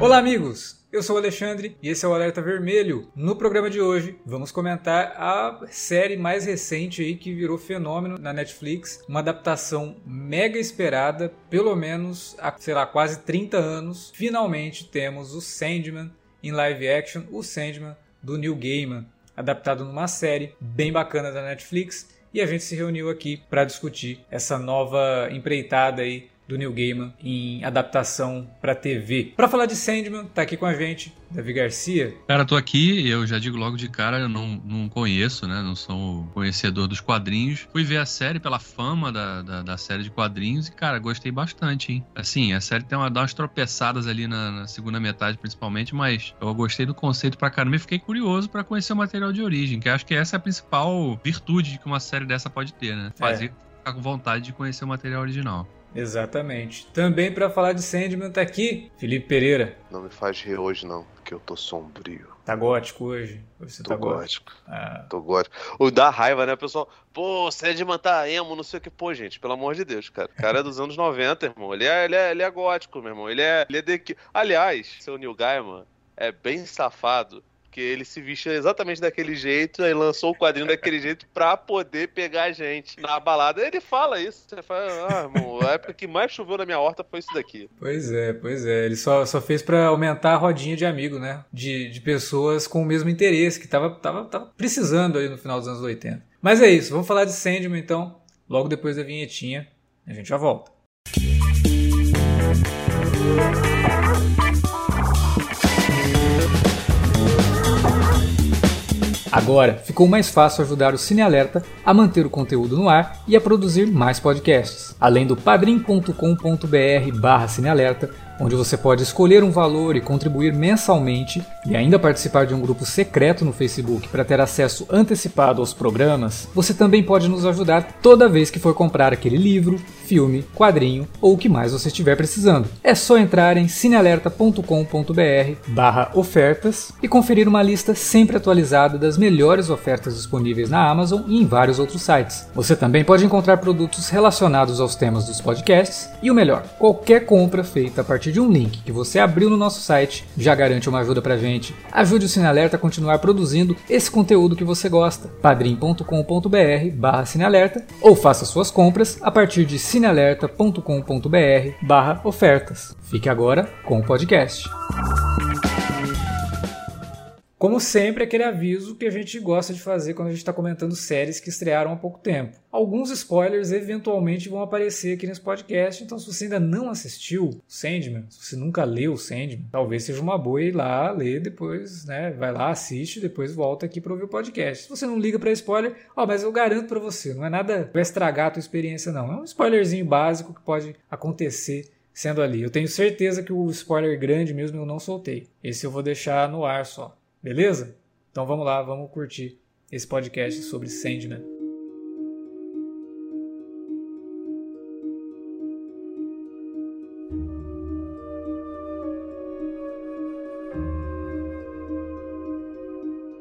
Olá, amigos! Eu sou o Alexandre e esse é o Alerta Vermelho. No programa de hoje, vamos comentar a série mais recente aí que virou fenômeno na Netflix, uma adaptação mega esperada, pelo menos há, sei lá, quase 30 anos. Finalmente temos o Sandman em live action, o Sandman do Neil Gaiman, adaptado numa série bem bacana da Netflix, e a gente se reuniu aqui para discutir essa nova empreitada aí do Neil Gaiman em adaptação para TV. Para falar de Sandman, tá aqui com a gente Davi Garcia. Cara, tô aqui, eu já digo logo de cara, eu não, não conheço, né? Não sou conhecedor dos quadrinhos. Fui ver a série pela fama da, da, da série de quadrinhos e, cara, gostei bastante, hein? Assim, a série tem uma, dá umas tropeçadas ali na, na segunda metade, principalmente, mas eu gostei do conceito pra caramba e fiquei curioso para conhecer o material de origem, que acho que essa é a principal virtude que uma série dessa pode ter, né? Fazer é. ficar com vontade de conhecer o material original. Exatamente. Também para falar de Sandman tá aqui Felipe Pereira. Não me faz rir hoje não, porque eu tô sombrio. Tá gótico hoje? Você tô tá gótico. Ah. Tô gótico. O dá raiva, né, pessoal? Pô, Sandman tá emo, não sei o que. Pô, gente, pelo amor de Deus, cara. O cara é dos anos 90, irmão. Ele é, ele é, ele é gótico, meu irmão. Ele é, ele é de... Aliás, seu Neil Gaiman é bem safado porque ele se vestia exatamente daquele jeito, aí lançou o quadrinho daquele jeito pra poder pegar a gente na balada. Ele fala isso. Você fala, ah, irmão, a época que mais choveu na minha horta foi isso daqui. Pois é, pois é. Ele só, só fez pra aumentar a rodinha de amigo, né? De, de pessoas com o mesmo interesse, que tava, tava, tava precisando aí no final dos anos 80. Mas é isso, vamos falar de Sandman então, logo depois da vinhetinha. A gente já volta. Agora ficou mais fácil ajudar o Cine Alerta a manter o conteúdo no ar e a produzir mais podcasts. Além do padrim.com.br/barra cinealerta, onde você pode escolher um valor e contribuir mensalmente e ainda participar de um grupo secreto no Facebook para ter acesso antecipado aos programas, você também pode nos ajudar toda vez que for comprar aquele livro, filme, quadrinho ou o que mais você estiver precisando. É só entrar em cinealerta.com.br/ofertas e conferir uma lista sempre atualizada das melhores ofertas disponíveis na Amazon e em vários outros sites. Você também pode encontrar produtos relacionados aos temas dos podcasts e o melhor, qualquer compra feita a partir partir de um link que você abriu no nosso site, já garante uma ajuda pra gente. Ajude o Cine Alerta a continuar produzindo esse conteúdo que você gosta. padrim.com.br barra cinealerta ou faça suas compras a partir de cinealerta.com.br barra ofertas. Fique agora com o podcast. Como sempre, aquele aviso que a gente gosta de fazer quando a gente está comentando séries que estrearam há pouco tempo. Alguns spoilers eventualmente vão aparecer aqui nesse podcast, então se você ainda não assistiu Sandman, se você nunca leu Sandman, talvez seja uma boa ir lá ler depois, né? Vai lá, assiste, depois volta aqui para ouvir o podcast. Se você não liga para spoiler, ó, mas eu garanto para você, não é nada vai estragar a tua experiência não. É um spoilerzinho básico que pode acontecer sendo ali. Eu tenho certeza que o spoiler grande mesmo eu não soltei. Esse eu vou deixar no ar só. Beleza? Então vamos lá, vamos curtir esse podcast sobre Sandman.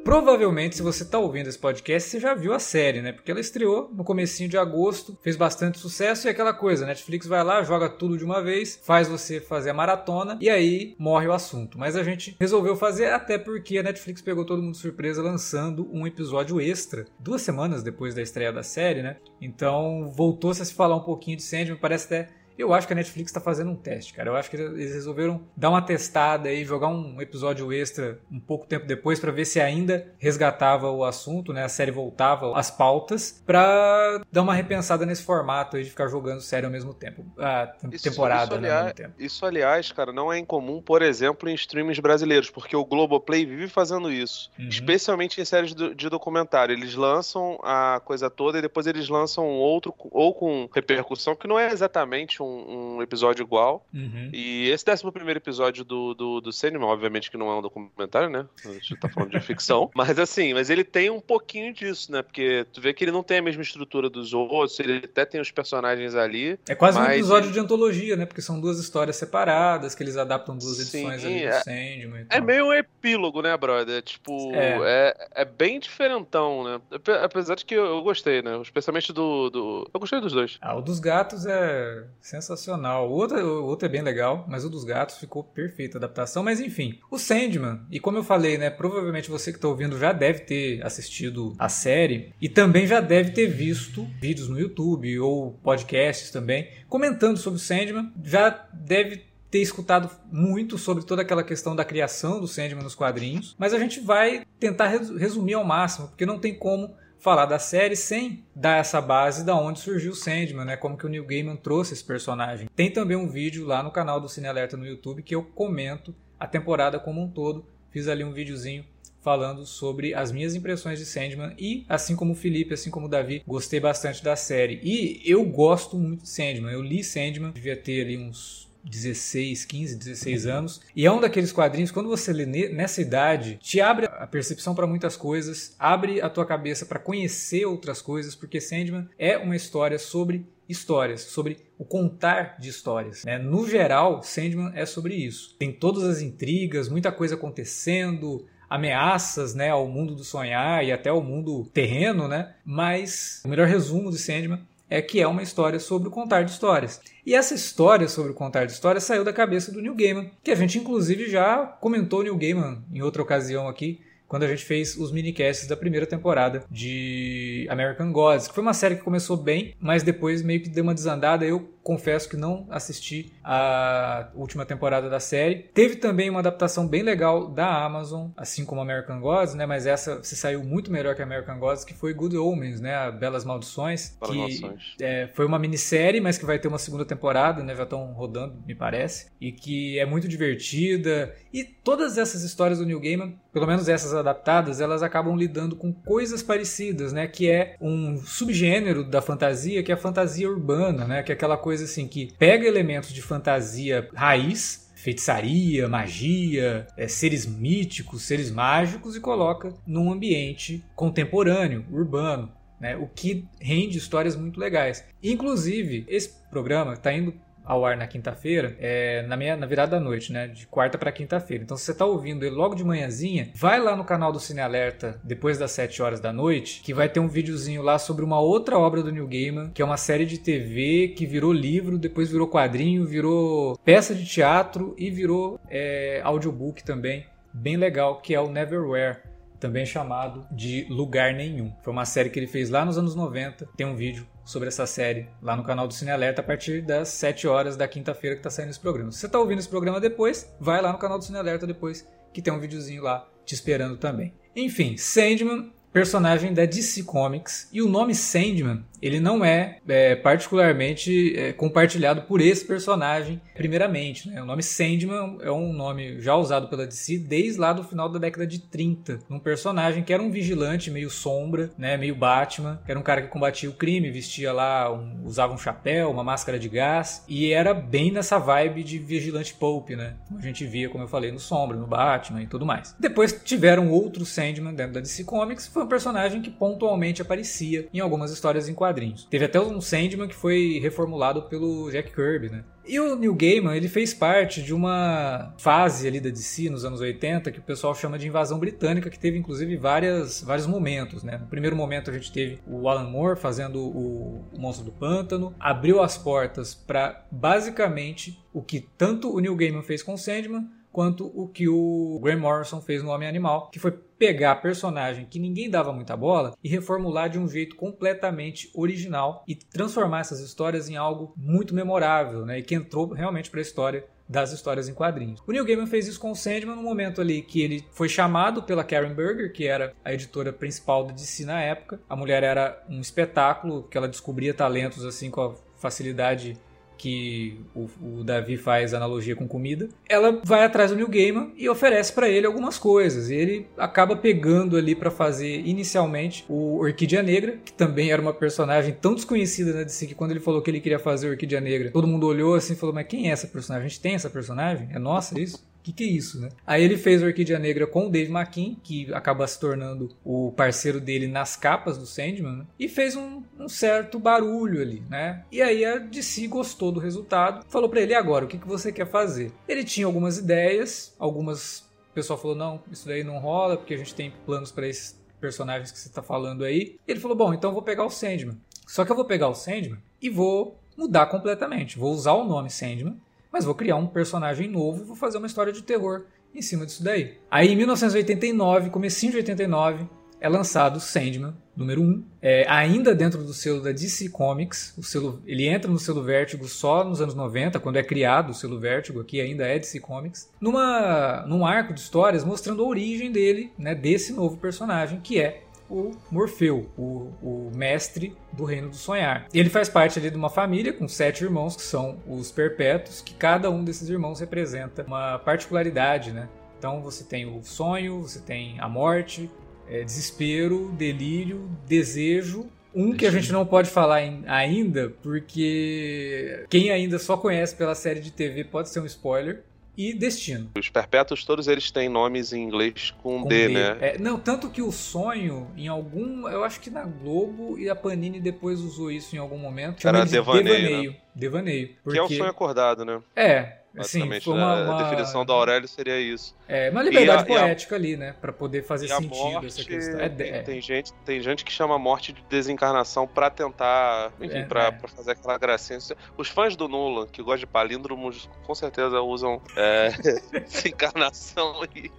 Provavelmente, se você está ouvindo esse podcast, você já viu a série, né? Porque ela estreou no comecinho de agosto, fez bastante sucesso e aquela coisa, Netflix vai lá, joga tudo de uma vez, faz você fazer a maratona e aí morre o assunto. Mas a gente resolveu fazer até porque a Netflix pegou todo mundo de surpresa lançando um episódio extra, duas semanas depois da estreia da série, né? Então voltou-se a se falar um pouquinho de Sandman, parece até eu acho que a Netflix está fazendo um teste, cara. Eu acho que eles resolveram dar uma testada e jogar um episódio extra um pouco tempo depois para ver se ainda resgatava o assunto, né? A série voltava às pautas para dar uma repensada nesse formato aí de ficar jogando série ao mesmo tempo, a isso, temporada isso, aliás, né, ao mesmo tempo. Isso, aliás, cara, não é incomum, por exemplo, em streams brasileiros, porque o Globoplay vive fazendo isso, uhum. especialmente em séries de documentário. Eles lançam a coisa toda e depois eles lançam outro ou com repercussão que não é exatamente um um, um episódio igual. Uhum. E esse décimo primeiro episódio do, do, do Cinema, obviamente que não é um documentário, né? A gente tá falando de ficção. Mas assim, mas ele tem um pouquinho disso, né? Porque tu vê que ele não tem a mesma estrutura dos outros, ele até tem os personagens ali. É quase um episódio de antologia, né? Porque são duas histórias separadas, que eles adaptam duas edições Sim, ali é, do Sandman. É meio um epílogo, né, brother? Tipo, é, é, é bem diferentão, né? Apesar de que eu, eu gostei, né? Especialmente do, do. Eu gostei dos dois. Ah, o dos gatos é sensacional. O outro, o outro é bem legal, mas o dos gatos ficou perfeita a adaptação. Mas enfim, o Sandman, e como eu falei, né? Provavelmente você que está ouvindo já deve ter assistido a série e também já deve ter visto vídeos no YouTube ou podcasts também comentando sobre o Sandman. Já deve ter escutado muito sobre toda aquela questão da criação do Sandman nos quadrinhos, mas a gente vai tentar resumir ao máximo, porque não tem como falar da série sem dar essa base da onde surgiu o Sandman, né? Como que o Neil Gaiman trouxe esse personagem. Tem também um vídeo lá no canal do Cine Alerta no YouTube que eu comento a temporada como um todo. Fiz ali um videozinho falando sobre as minhas impressões de Sandman e, assim como o Felipe, assim como o Davi, gostei bastante da série. E eu gosto muito de Sandman. Eu li Sandman, devia ter ali uns 16, 15, 16 anos. E é um daqueles quadrinhos, quando você lê nessa idade, te abre a percepção para muitas coisas, abre a tua cabeça para conhecer outras coisas, porque Sandman é uma história sobre histórias, sobre o contar de histórias. Né? No geral, Sandman é sobre isso. Tem todas as intrigas, muita coisa acontecendo, ameaças né, ao mundo do sonhar e até ao mundo terreno, né? mas o melhor resumo de Sandman é que é uma história sobre o contar de histórias. E essa história sobre o contar de histórias saiu da cabeça do Neil Gaiman, que a gente inclusive já comentou Neil Gaiman em outra ocasião aqui, quando a gente fez os minicasts da primeira temporada de American Gods, que foi uma série que começou bem, mas depois meio que deu uma desandada. Eu confesso que não assisti a última temporada da série. Teve também uma adaptação bem legal da Amazon, assim como American Gods, né? Mas essa se saiu muito melhor que American Gods, que foi Good Omens, né? Belas Maldições. Belas que Maldições. É, foi uma minissérie, mas que vai ter uma segunda temporada, né? Já estão rodando, me parece. E que é muito divertida. E todas essas histórias do New Gaiman, pelo menos essas adaptadas, elas acabam lidando com coisas parecidas, né? Que é um subgênero da fantasia, que é a fantasia urbana, né? Que é aquela coisa assim que pega elementos de fantasia raiz, feitiçaria, magia, é, seres míticos, seres mágicos e coloca num ambiente contemporâneo, urbano. Né, o que rende histórias muito legais. Inclusive, esse programa está indo ao ar na quinta-feira, é, na, minha, na virada da noite, né? De quarta para quinta-feira. Então, se você está ouvindo ele logo de manhãzinha, vai lá no canal do Cine Alerta depois das 7 horas da noite, que vai ter um videozinho lá sobre uma outra obra do Neil Gaiman, que é uma série de TV que virou livro, depois virou quadrinho, virou peça de teatro e virou é, audiobook também. Bem legal, que é o Neverwhere também chamado de Lugar Nenhum. Foi uma série que ele fez lá nos anos 90. Tem um vídeo sobre essa série lá no canal do Cine Alerta a partir das 7 horas da quinta-feira que está saindo esse programa. Se você está ouvindo esse programa depois, vai lá no canal do Cine Alerta depois, que tem um videozinho lá te esperando também. Enfim, Sandman personagem da DC Comics. E o nome Sandman, ele não é, é particularmente é, compartilhado por esse personagem, primeiramente. Né? O nome Sandman é um nome já usado pela DC desde lá do final da década de 30. Um personagem que era um vigilante meio sombra, né? meio Batman, era um cara que combatia o crime, vestia lá, um, usava um chapéu, uma máscara de gás, e era bem nessa vibe de vigilante Pope, né? Como a gente via, como eu falei, no Sombra, no Batman e tudo mais. Depois tiveram outros Sandman dentro da DC Comics, foi um personagem que pontualmente aparecia em algumas histórias em quadrinhos. Teve até um Sandman que foi reformulado pelo Jack Kirby, né? E o Neil Gaiman, ele fez parte de uma fase ali da DC nos anos 80 que o pessoal chama de invasão britânica, que teve inclusive várias, vários momentos, né? No primeiro momento a gente teve o Alan Moore fazendo o, o Monstro do Pântano, abriu as portas para basicamente o que tanto o Neil Gaiman fez com o Sandman, quanto o que o Graham Morrison fez no Homem Animal, que foi pegar personagem que ninguém dava muita bola e reformular de um jeito completamente original e transformar essas histórias em algo muito memorável, né? E que entrou realmente para a história das histórias em quadrinhos. O Neil Gaiman fez isso com o Sandman no momento ali que ele foi chamado pela Karen Berger, que era a editora principal da DC na época. A mulher era um espetáculo que ela descobria talentos assim com a facilidade que o, o, Davi faz analogia com comida, ela vai atrás do Neil Gaiman e oferece para ele algumas coisas. E ele acaba pegando ali para fazer inicialmente o Orquídea Negra, que também era uma personagem tão desconhecida na DC que quando ele falou que ele queria fazer Orquídea Negra, todo mundo olhou assim e falou: Mas quem é essa personagem? A gente tem essa personagem? É nossa isso? Que, que, é isso, né? Aí ele fez Orquídea Negra com o Dave McKean, que acaba se tornando o parceiro dele nas capas do Sandman, né? e fez um, um, certo barulho ali, né? E aí a DC gostou do resultado, falou para ele agora o que, que você quer fazer. Ele tinha algumas ideias, algumas o pessoal falou não, isso daí não rola porque a gente tem planos para esses personagens que você está falando aí. Ele falou bom, então eu vou pegar o Sandman. Só que eu vou pegar o Sandman e vou mudar completamente. Vou usar o nome Sandman, mas vou criar um personagem novo vou fazer uma história de terror em cima disso daí. Aí em 1989, comecinho de 89, é lançado Sandman, número 1, é, ainda dentro do selo da DC Comics. O selo, ele entra no selo Vertigo só nos anos 90, quando é criado o selo Vertigo, aqui ainda é DC Comics, numa, num arco de histórias mostrando a origem dele, né, desse novo personagem, que é o Morfeu, o, o, mestre do reino do sonhar. Ele faz parte ali de uma família com sete irmãos, que são os perpétuos, que cada um desses irmãos representa uma particularidade, né? Então você tem o sonho, você tem a morte, é, desespero, delírio, desejo. Um que a gente não pode falar em, ainda, porque quem ainda só conhece pela série de TV pode ser um spoiler, e Destino. Os perpétuos, todos eles têm nomes em inglês com, com D, D, né? É, não, tanto que o sonho, em algum. Eu acho que na Globo e a Panini depois usou isso em algum momento. Era devaneio. Devaneio. Né? Devaneio porque... Que é o sonho acordado, né? É, Basicamente, Sim, uma, uma... a definição da Aurélio seria isso. É, uma liberdade a, poética a... ali, né? Pra poder fazer sentido morte, essa questão. É, tem, é. tem, gente, tem gente que chama a morte de desencarnação pra tentar, enfim, é, pra, é. pra fazer aquela gracinha. Os fãs do Nolan, que gostam de palíndromos, com certeza usam é, desencarnação e...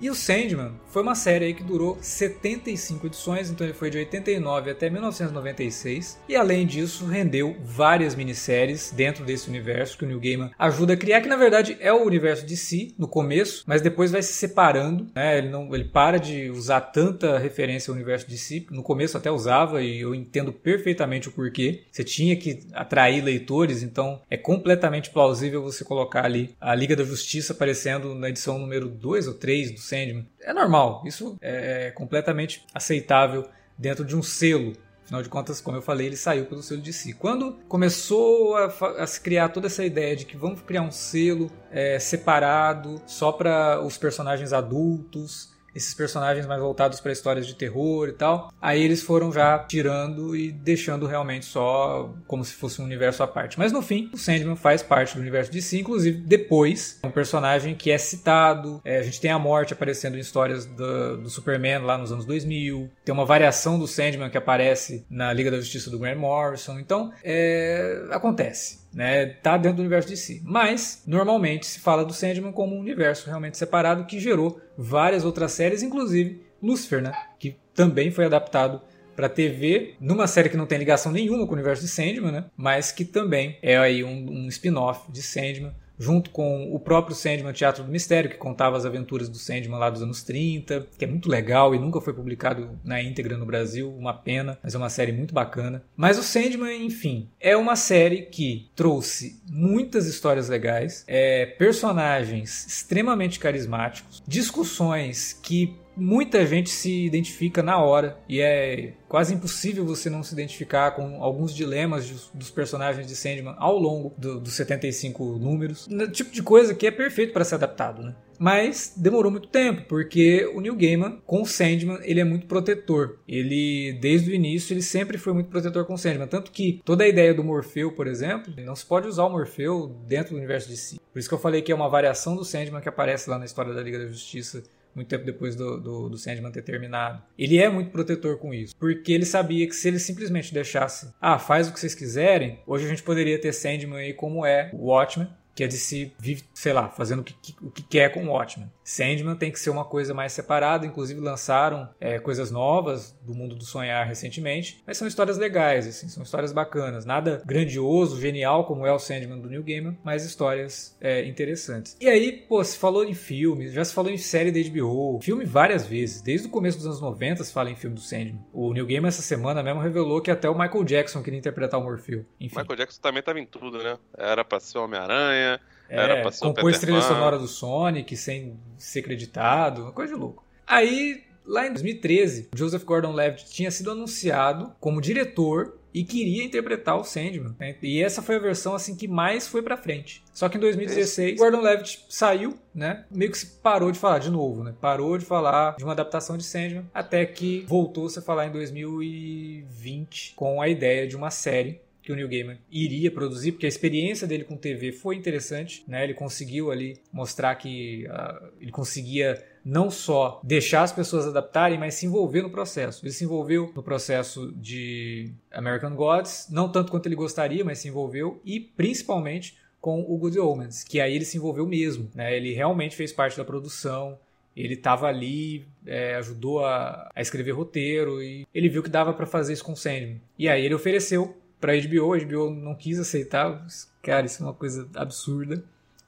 E o Sandman foi uma série aí que durou 75 edições, então ele foi de 89 até 1996. E além disso, rendeu várias minisséries dentro desse universo que o Neil Gaiman ajuda a criar, que na verdade é o universo de si no começo, mas depois vai se separando. Né? Ele, não, ele para de usar tanta referência ao universo de si. No começo até usava e eu entendo perfeitamente o porquê. Você tinha que atrair leitores, então é completamente plausível você colocar ali a Liga da Justiça aparecendo na edição número 2 ou 3 do Sandman. É normal, isso é, é completamente aceitável dentro de um selo. Afinal de contas, como eu falei, ele saiu pelo selo de si. Quando começou a, a, se criar toda essa ideia de que vamos criar um selo é, separado só para os personagens adultos, esses personagens mais voltados para histórias de terror e tal. Aí eles foram já tirando e deixando realmente só como se fosse um universo à parte. Mas no fim, o Sandman faz parte do universo de si, inclusive depois, é um personagem que é citado. É, a gente tem a morte aparecendo em histórias do, do, Superman lá nos anos 2000. Tem uma variação do Sandman que aparece na Liga da Justiça do Grant Morrison. Então, é, acontece né? Tá dentro do universo de si. Mas normalmente se fala do Sandman como um universo realmente separado que gerou várias outras séries, inclusive Lucifer, né? Que também foi adaptado para TV, numa série que não tem ligação nenhuma com o universo de Sandman, né? Mas que também é aí um, um spin-off de Sandman junto com o próprio Sandman Teatro do Mistério, que contava as aventuras do Sandman lá dos anos 30, que é muito legal e nunca foi publicado na íntegra no Brasil, uma pena, mas é uma série muito bacana. Mas o Sandman, enfim, é uma série que trouxe muitas histórias legais, é, personagens extremamente carismáticos, discussões que muita gente se identifica na hora e é quase impossível você não se identificar com alguns dilemas dos personagens de Sandman ao longo do, dos 75 números. Tipo de coisa que é perfeito para ser adaptado, né? Mas demorou muito tempo, porque o Neil Gaiman, com o Sandman, ele é muito protetor. Ele, desde o início, ele sempre foi muito protetor com o Sandman. Tanto que toda a ideia do Morfeu, por exemplo, não se pode usar o Morfeu dentro do universo de si. Por isso que eu falei que é uma variação do Sandman que aparece lá na história da Liga da Justiça muito tempo depois do, do, do Sandman ter terminado. Ele é muito protetor com isso, porque ele sabia que se ele simplesmente deixasse, ah, faz o que vocês quiserem, hoje a gente poderia ter Sandman aí como é o Watchmen, que a DC vive, sei lá, fazendo o que, o que quer com o Watchmen. Sandman tem que ser uma coisa mais separada, inclusive lançaram é, coisas novas do mundo do sonhar recentemente, mas são histórias legais, assim, são histórias bacanas. Nada grandioso, genial como é o Sandman do New Gaiman, mas histórias é, interessantes. E aí, pô, se falou em filme, já se falou em série da HBO, filme várias vezes, desde o começo dos anos 90 se fala em filme do Sandman. O New Gaiman essa semana mesmo revelou que até o Michael Jackson queria interpretar o. Enfim. Michael Jackson também estava em tudo, né? Era pra ser Homem-Aranha, era é, compôs trilha sonora do Sonic sem ser creditado, uma coisa de louco. Aí, lá em 2013, Joseph Gordon-Levitt tinha sido anunciado como diretor e queria interpretar o Sandman. Né? E essa foi a versão assim que mais foi para frente. Só que em 2016, Gordon Levitt saiu, né? Meio que se parou de falar de novo, né? Parou de falar de uma adaptação de Sandman até que voltou-se a falar em 2020 com a ideia de uma série que o Neil Gaiman iria produzir, porque a experiência dele com TV foi interessante, né? Ele conseguiu ali mostrar que uh, ele conseguia não só deixar as pessoas adaptarem, mas se envolver no processo. Ele se envolveu no processo de American Gods, não tanto quanto ele gostaria, mas se envolveu e principalmente com o Good Omens, que aí ele se envolveu mesmo, né? Ele realmente fez parte da produção, ele estava ali, é, ajudou a, a, escrever roteiro e ele viu que dava para fazer isso com o Sandman. E aí ele ofereceu para HBO, a HBO não quis aceitar, cara, isso é uma coisa absurda.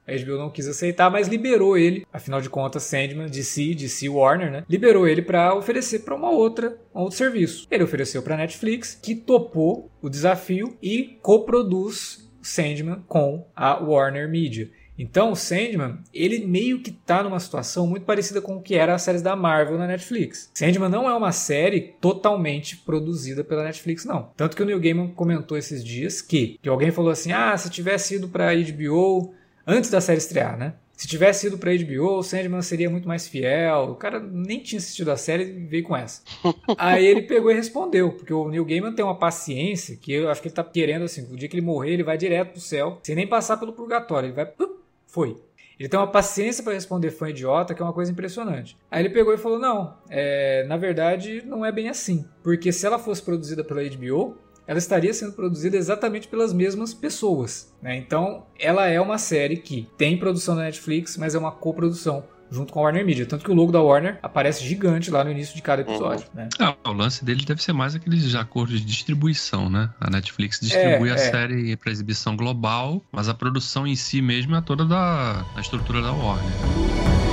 A HBO não quis aceitar, mas liberou ele, afinal de contas, Sandman, DC, DC Warner, né? Liberou ele para oferecer para uma outra, um outro serviço. Ele ofereceu para Netflix, que topou o desafio e coproduz Sandman com a Warner Media. Então, o Sandman, ele meio que tá numa situação muito parecida com o que era as séries da Marvel na Netflix. Sandman não é uma série totalmente produzida pela Netflix, não. Tanto que o Neil Gaiman comentou esses dias que, que alguém falou assim: ah, se tivesse ido pra HBO antes da série estrear, né? Se tivesse ido pra HBO, o Sandman seria muito mais fiel. O cara nem tinha assistido a série e veio com essa. Aí ele pegou e respondeu, porque o Neil Gaiman tem uma paciência que eu acho que ele tá querendo assim, o dia que ele morrer, ele vai direto pro céu, sem nem passar pelo purgatório, ele vai foi. Ele tem uma paciência para responder fã idiota, que é uma coisa impressionante. Aí ele pegou e falou: não, é, na verdade não é bem assim. Porque se ela fosse produzida pela HBO, ela estaria sendo produzida exatamente pelas mesmas pessoas. Né? Então, ela é uma série que tem produção da Netflix, mas é uma coprodução junto com a Warner Media. Tanto que o logo da Warner aparece gigante lá no início de cada episódio. Uhum. Né? Ah, o lance dele deve ser mais aqueles acordos de distribuição, né? A Netflix distribui é, a é. série para exibição global, mas a produção em si mesmo é toda da, da estrutura da Warner.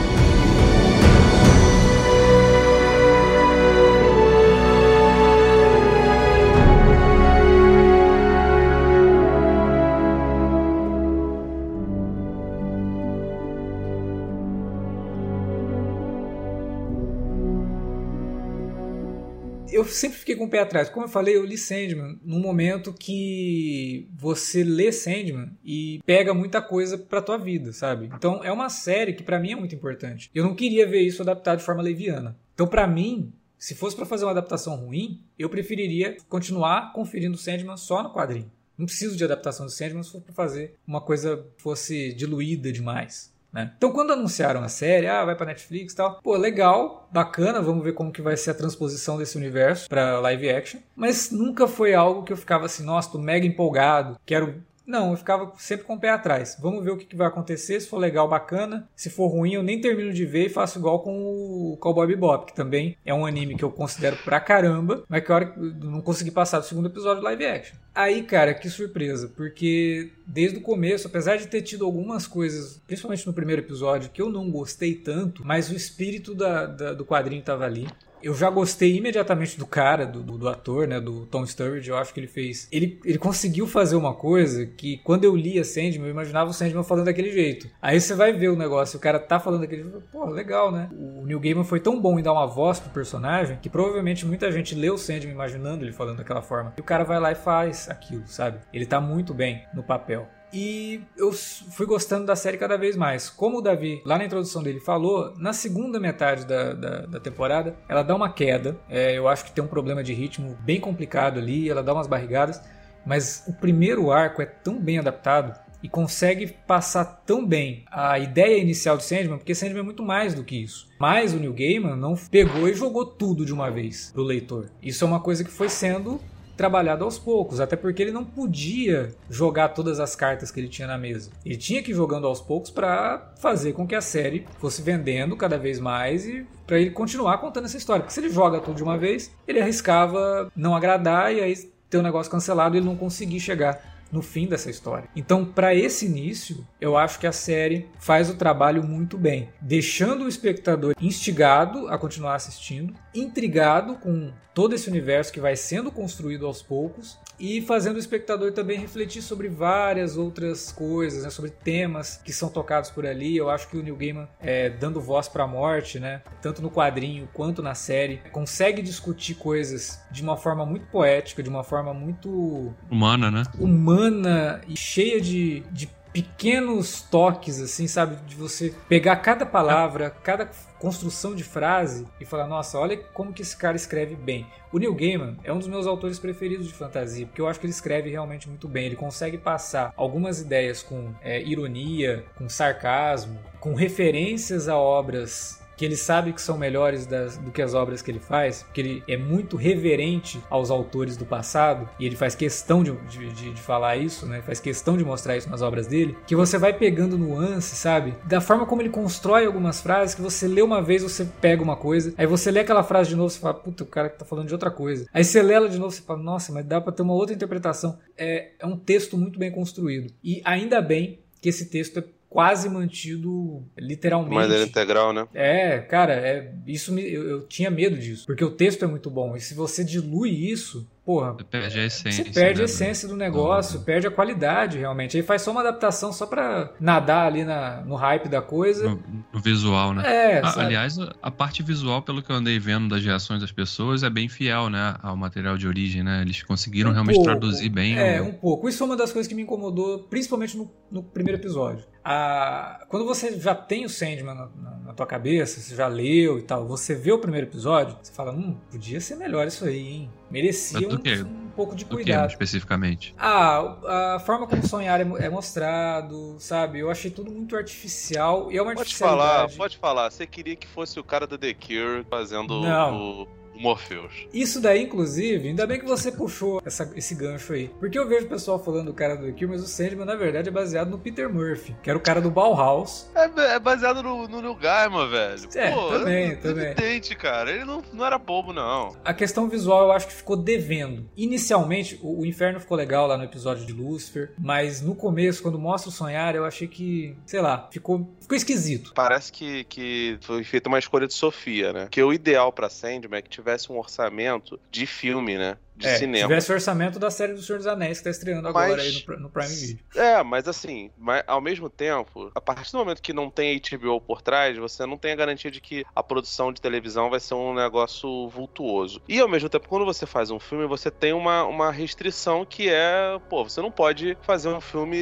Sempre fiquei com o pé atrás. Como eu falei, eu li Sandman num momento que você lê Sandman e pega muita coisa pra tua vida, sabe? Então é uma série que para mim é muito importante. Eu não queria ver isso adaptado de forma leviana. Então para mim, se fosse para fazer uma adaptação ruim, eu preferiria continuar conferindo Sandman só no quadrinho. Não preciso de adaptação do Sandman se for pra fazer uma coisa fosse diluída demais. Né? Então, quando anunciaram a série, ah, vai para Netflix e tal, pô, legal, bacana, vamos ver como que vai ser a transposição desse universo para live action. Mas nunca foi algo que eu ficava assim, nossa, tô mega empolgado, quero não, eu ficava sempre com o pé atrás. Vamos ver o que, vai acontecer. Se for legal, bacana. Se for ruim, eu nem termino de ver e faço igual com o Cowboy Bebop, que também é um anime que eu considero pra caramba, mas que a hora não consegui passar do segundo episódio live action. Aí, cara, que surpresa, porque desde o começo, apesar de ter tido algumas coisas, principalmente no primeiro episódio, que eu não gostei tanto, mas o espírito da, da, do quadrinho tava ali eu já gostei imediatamente do cara, do, do, ator, né, do Tom Sturridge, eu acho que ele fez... Ele, ele conseguiu fazer uma coisa que quando eu lia Sandman, eu imaginava o Sandman falando daquele jeito. Aí você vai ver o negócio, o cara tá falando daquele jeito, pô, legal, né? O Neil Gaiman foi tão bom em dar uma voz pro personagem, que provavelmente muita gente leu o Sandman imaginando ele falando daquela forma. E o cara vai lá e faz aquilo, sabe? Ele tá muito bem no papel. E eu fui gostando da série cada vez mais. Como o Davi, lá na introdução dele, falou, na segunda metade da, da, da temporada, ela dá uma queda. É, eu acho que tem um problema de ritmo bem complicado ali, ela dá umas barrigadas. Mas o primeiro arco é tão bem adaptado e consegue passar tão bem a ideia inicial de Sandman, porque Sandman é muito mais do que isso. Mas o Neil Gaiman não pegou e jogou tudo de uma vez pro leitor. Isso é uma coisa que foi sendo trabalhado aos poucos, até porque ele não podia jogar todas as cartas que ele tinha na mesa. Ele tinha que ir jogando aos poucos para fazer com que a série fosse vendendo cada vez mais e para ele continuar contando essa história. Porque se ele joga tudo de uma vez, ele arriscava não agradar e aí ter o um negócio cancelado e ele não conseguir chegar no fim dessa história. Então, para esse início, eu acho que a série faz o trabalho muito bem, deixando o espectador instigado a continuar assistindo, intrigado com todo esse universo que vai sendo construído aos poucos e fazendo o espectador também refletir sobre várias outras coisas, né, sobre temas que são tocados por ali. Eu acho que o Neil Gaiman, é, dando voz para a morte, né, tanto no quadrinho quanto na série, consegue discutir coisas de uma forma muito poética, de uma forma muito humana, né? Humana e cheia de, de pequenos toques, assim, sabe? De você pegar cada palavra, cada construção de frase e falar, nossa, olha como que esse cara escreve bem. O Neil Gaiman é um dos meus autores preferidos de fantasia, porque eu acho que ele escreve realmente muito bem. Ele consegue passar algumas ideias com é, ironia, com sarcasmo, com referências a obras que ele sabe que são melhores das, do que as obras que ele faz, porque ele é muito reverente aos autores do passado, e ele faz questão de, de, de, de falar isso, né? Faz questão de mostrar isso nas obras dele, que você vai pegando nuances, sabe? Da forma como ele constrói algumas frases, que você lê uma vez, você pega uma coisa, aí você lê aquela frase de novo, você fala, puta, o cara tá falando de outra coisa. Aí você lê ela de novo, você fala, nossa, mas dá pra ter uma outra interpretação. É, é um texto muito bem construído. E ainda bem que esse texto é quase mantido literalmente. Maneira integral, né? É, cara, é, isso me, eu, eu, tinha medo disso, porque o texto é muito bom. E se você dilui isso, porra. Você perde a essência. Você perde né, a essência do negócio, uhum. perde a qualidade, realmente. Aí faz só uma adaptação só pra nadar ali na, no hype da coisa. No, no visual, né? É. A, aliás, a parte visual, pelo que eu andei vendo das reações das pessoas, é bem fiel, né? Ao material de origem, né? Eles conseguiram um realmente pouco, traduzir bem. É, o... um pouco. Isso foi uma das coisas que me incomodou, principalmente no, no primeiro episódio. A, quando você já tem o Sandman na, na, na, tua cabeça, você já leu e tal, você vê o primeiro episódio, você fala, hum, podia ser melhor isso aí, hein? Merecia um, um, pouco de cuidado. Que, especificamente? Ah, a forma como sonhar é, é, mostrado, sabe? Eu achei tudo muito artificial e é uma Pode falar, pode falar. Você queria que fosse o cara da The Cure fazendo Não. o Morpheus. Isso daí, inclusive, ainda bem que você puxou essa, esse gancho aí. Porque eu vejo o pessoal falando do cara do Kill, mas o Sandman, na verdade, é baseado no Peter Murphy, que era o cara do Bauhaus. É, é baseado no, no Neil Gaiman, velho. É, Pô, também, é, também. Evidente, cara. Ele não, não era bobo, não. A questão visual eu acho que ficou devendo. Inicialmente, o, o Inferno ficou legal lá no episódio de Lucifer, mas no começo, quando mostra o sonhar, eu achei que, sei lá, ficou, ficou esquisito. Parece que, que foi feita uma escolha de Sofia, né? Que o ideal pra Sandman é que tivesse um orçamento orçamento de filme, né? De é, cinema. tivesse o orçamento da série do Senhor dos Anéis que tá estreando agora mas, aí no, no, Prime Video. É, mas assim, mas, ao mesmo tempo, a partir do momento que não tem HBO por trás, você não tem a garantia de que a produção de televisão vai ser um negócio vultuoso. E ao mesmo tempo, quando você faz um filme, você tem uma, uma restrição que é, pô, você não pode fazer um filme,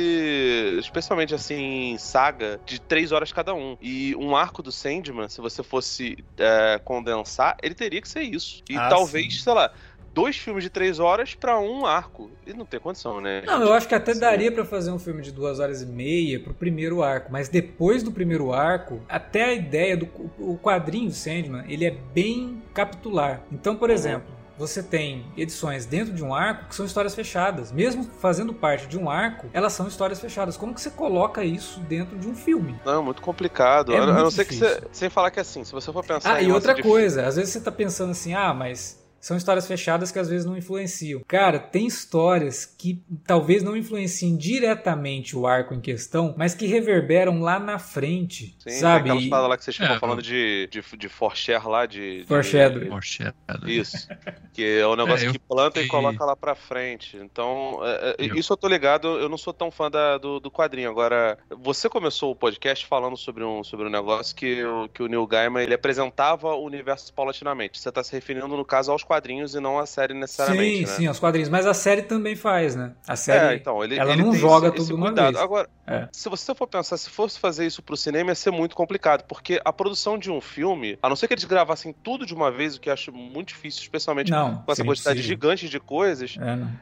especialmente assim, saga, de três horas cada um. E um arco do Sandman, se você fosse é, condensar, ele teria que ser isso. E ah, talvez, sim. sei lá, dois filmes de três horas para um arco. E não tem condição, né? Não, eu acho que até daria para fazer um filme de duas horas e meia pro primeiro arco, mas depois do primeiro arco, até a ideia do o quadrinho Sandman, ele é bem capitular. Então, por uhum. exemplo, você tem edições dentro de um arco que são histórias fechadas. Mesmo fazendo parte de um arco, elas são histórias fechadas. Como que você coloca isso dentro de um filme? Não, muito complicado. É a, muito não ser que você, sem falar que é assim, se você for pensar Ah, e outra coisa, às vezes você tá pensando assim, ah, mas são histórias fechadas que às vezes não influenciam. Cara, tem histórias que talvez não influenciem diretamente o arco em questão, mas que reverberam lá na frente. Sim, sabe? aquela história lá que vocês estavam é, falando de, de, de Forshare lá, de. Foreshadow. Isso. que é o negócio é, que planta e coloca lá pra frente. Então, é, é, isso eu tô ligado, eu não sou tão fã da, do, do quadrinho. Agora, você começou o podcast falando sobre um, sobre um negócio que, que o Neil Gaiman ele apresentava o universo paulatinamente. Você tá se referindo, no caso, aos quadrinhos quadrinhos e não a série necessariamente. Sim, né? sim, os quadrinhos. Mas a série também faz, né? A série. É, então, ele, ela ele não joga esse, tudo esse uma cuidado. vez. Agora, é. se você for pensar, se fosse fazer isso pro cinema, ia ser muito complicado, porque a produção de um filme, a não ser que eles gravassem tudo de uma vez, o que eu acho muito difícil, especialmente não, com essa quantidade possível. gigante de coisas,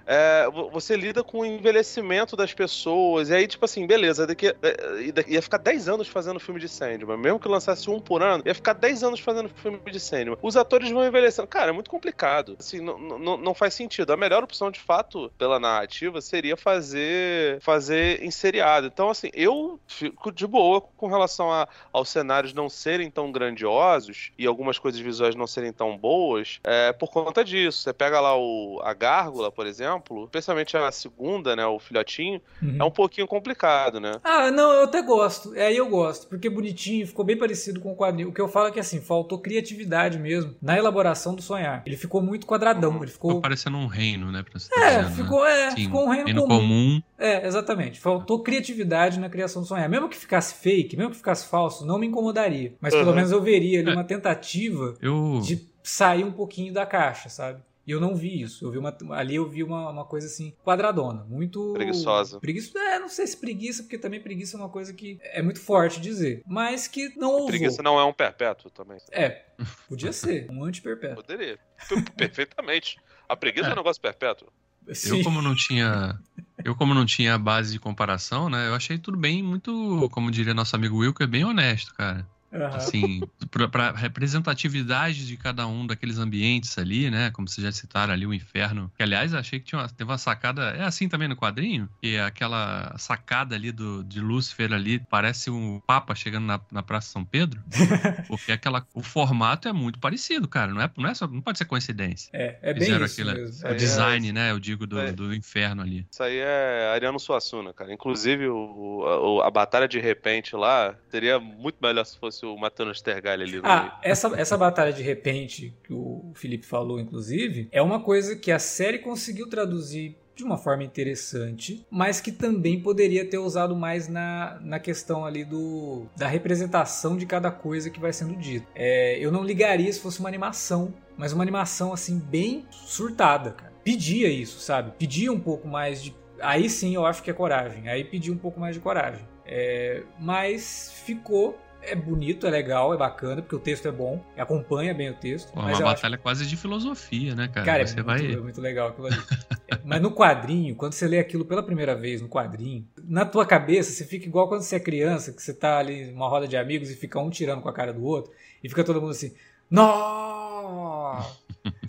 é, é, você lida com o envelhecimento das pessoas, e aí, tipo assim, beleza, daqui, é, ia ficar 10 anos fazendo filme de Sandman, mesmo que lançasse um por ano, ia ficar 10 anos fazendo filme de Sandman. Os atores vão envelhecendo. Cara, é muito complicado. Assim, não, faz sentido. A melhor opção, de fato, pela narrativa, seria fazer fazer em seriado. Então, assim, eu fico de boa com relação a, aos cenários não serem tão grandiosos e algumas coisas visuais não serem tão boas é, por conta disso. Você pega lá o, a Gárgula, por exemplo, especialmente a segunda, né, o filhotinho, uhum. é um pouquinho complicado, né? Ah, não, eu até gosto. É, eu gosto, porque bonitinho, ficou bem parecido com o quadrinho. O que eu falo é que, assim, faltou criatividade mesmo na elaboração do sonhar. Ele ficou muito quadradão. Ele ficou... ficou parecendo um reino, né? Pra é, dizer, ficou, é, Sim, ficou um reino, reino comum. comum. É, exatamente. Faltou criatividade na criação do sonhar. Mesmo que ficasse fake, mesmo que ficasse falso, não me incomodaria. Mas uhum. pelo menos eu veria ali uma tentativa eu... de sair um pouquinho da caixa, sabe? E eu não vi isso. Eu vi uma, ali eu vi uma, uma coisa assim, quadradona. Muito. Preguiçosa. Preguiça. É, não sei se preguiça, porque também preguiça é uma coisa que é muito forte dizer. Mas que não ousou. Preguiça não é um perpétuo também. É. Podia ser. Um anti-perpétuo. Poderia. Perfeitamente. A preguiça é, é um negócio perpétuo. Sim. Eu como não tinha, eu como não tinha base de comparação, né? Eu achei tudo bem muito, como diria nosso amigo Wilker, bem honesto, cara. Uhum. Assim, para representatividade de cada um daqueles ambientes ali, né? Como vocês já citaram ali, o inferno. Que, aliás, achei que tinha uma, teve uma sacada. É assim também no quadrinho? Que é aquela sacada ali do, de Lúcifer ali parece um Papa chegando na, na Praça São Pedro. porque aquela, o formato é muito parecido, cara. Não, é, não, é só, não pode ser coincidência. É, é bem Fizeram isso mesmo. O design, é, né? Eu digo do, é, do inferno ali. Isso aí é Ariano Suassuna, cara. Inclusive, o, a, a batalha de repente lá seria muito melhor se fosse o Matando Stergalli ali. ah, essa, essa batalha de repente que o Felipe falou, inclusive, é uma coisa que a série conseguiu traduzir de uma forma interessante, mas que também poderia ter usado mais na, na questão ali do da representação de cada coisa que vai sendo dito. É, eu não ligaria se fosse uma animação, mas uma animação assim bem surtada, cara. Pedia isso, sabe? Pedia um pouco mais de. Aí sim eu acho que é coragem. Aí pedia um pouco mais de coragem. É, mas ficou é bonito, é legal, é bacana, porque o texto é bom, acompanha bem o texto. Pô, uma batalha acho... quase de filosofia, né, cara? Cara, Você é, vai... muito, é muito legal aquilo ali. mas no quadrinho, quando você lê aquilo pela primeira vez no quadrinho, na tua cabeça você fica igual quando você é criança, que você tá ali numa roda de amigos e fica um tirando com a cara do outro, e fica todo mundo assim, nossa!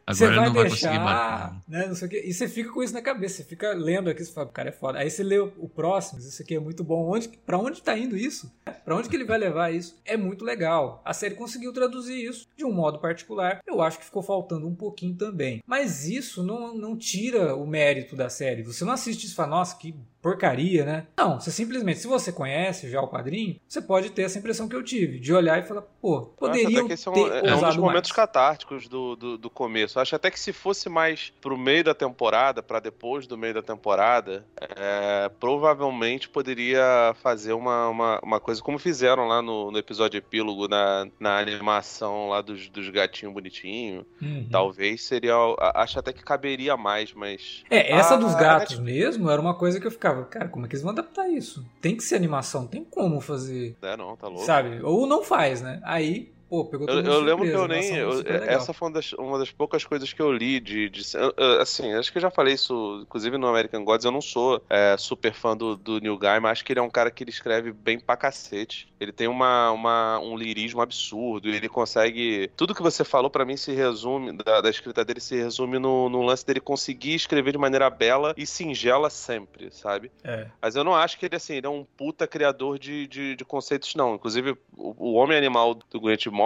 Você vai deixar, vai né, não sei o quê. E você fica com isso na cabeça, você fica lendo aqui, você fala, cara, é foda. Aí você lê o próximo, isso aqui é muito bom. Onde, pra onde tá indo isso? Pra onde que ele vai levar isso? É muito legal. A série conseguiu traduzir isso de um modo particular. Eu acho que ficou faltando um pouquinho também. Mas isso não, não tira o mérito da série. Você não assiste isso e fala, nossa, que porcaria, né? Não, você simplesmente, se você conhece já o quadrinho, você pode ter essa impressão que eu tive, de olhar e falar, pô, poderia ter é um, é um dos momentos mais. catárticos do, do, do, começo. Acho até que se fosse mais pro meio da temporada, para depois do meio da temporada, é, provavelmente poderia fazer uma, uma, uma, coisa como fizeram lá no, no episódio epílogo, na, na animação lá dos, dos gatinhos bonitinhos. Uhum. Talvez seria. Acho até que caberia mais, mas. É, essa ah, dos gatos mesmo era uma coisa que eu ficava ficava, cara, como é que eles vão adaptar isso? Tem que ser animação, tem como fazer. É, não, tá louco. Sabe? Ou não faz, né? Aí Pô, pegou eu, eu lembro que eu nem. Eu, essa foi uma das, uma das poucas coisas que eu li de, de. Assim, acho que eu já falei isso, inclusive no American Gods. Eu não sou é, super fã do, do Neil Guy, mas acho que ele é um cara que ele escreve bem pra cacete. Ele tem uma, uma, um lirismo absurdo. Ele consegue. Tudo que você falou para mim se resume. Da, da, escrita dele se resume no, no, lance dele conseguir escrever de maneira bela e singela sempre, sabe? É. Mas eu não acho que ele, assim, ele é um puta criador de, de, de conceitos, não. Inclusive, o, o Homem Animal do Grant Morrison,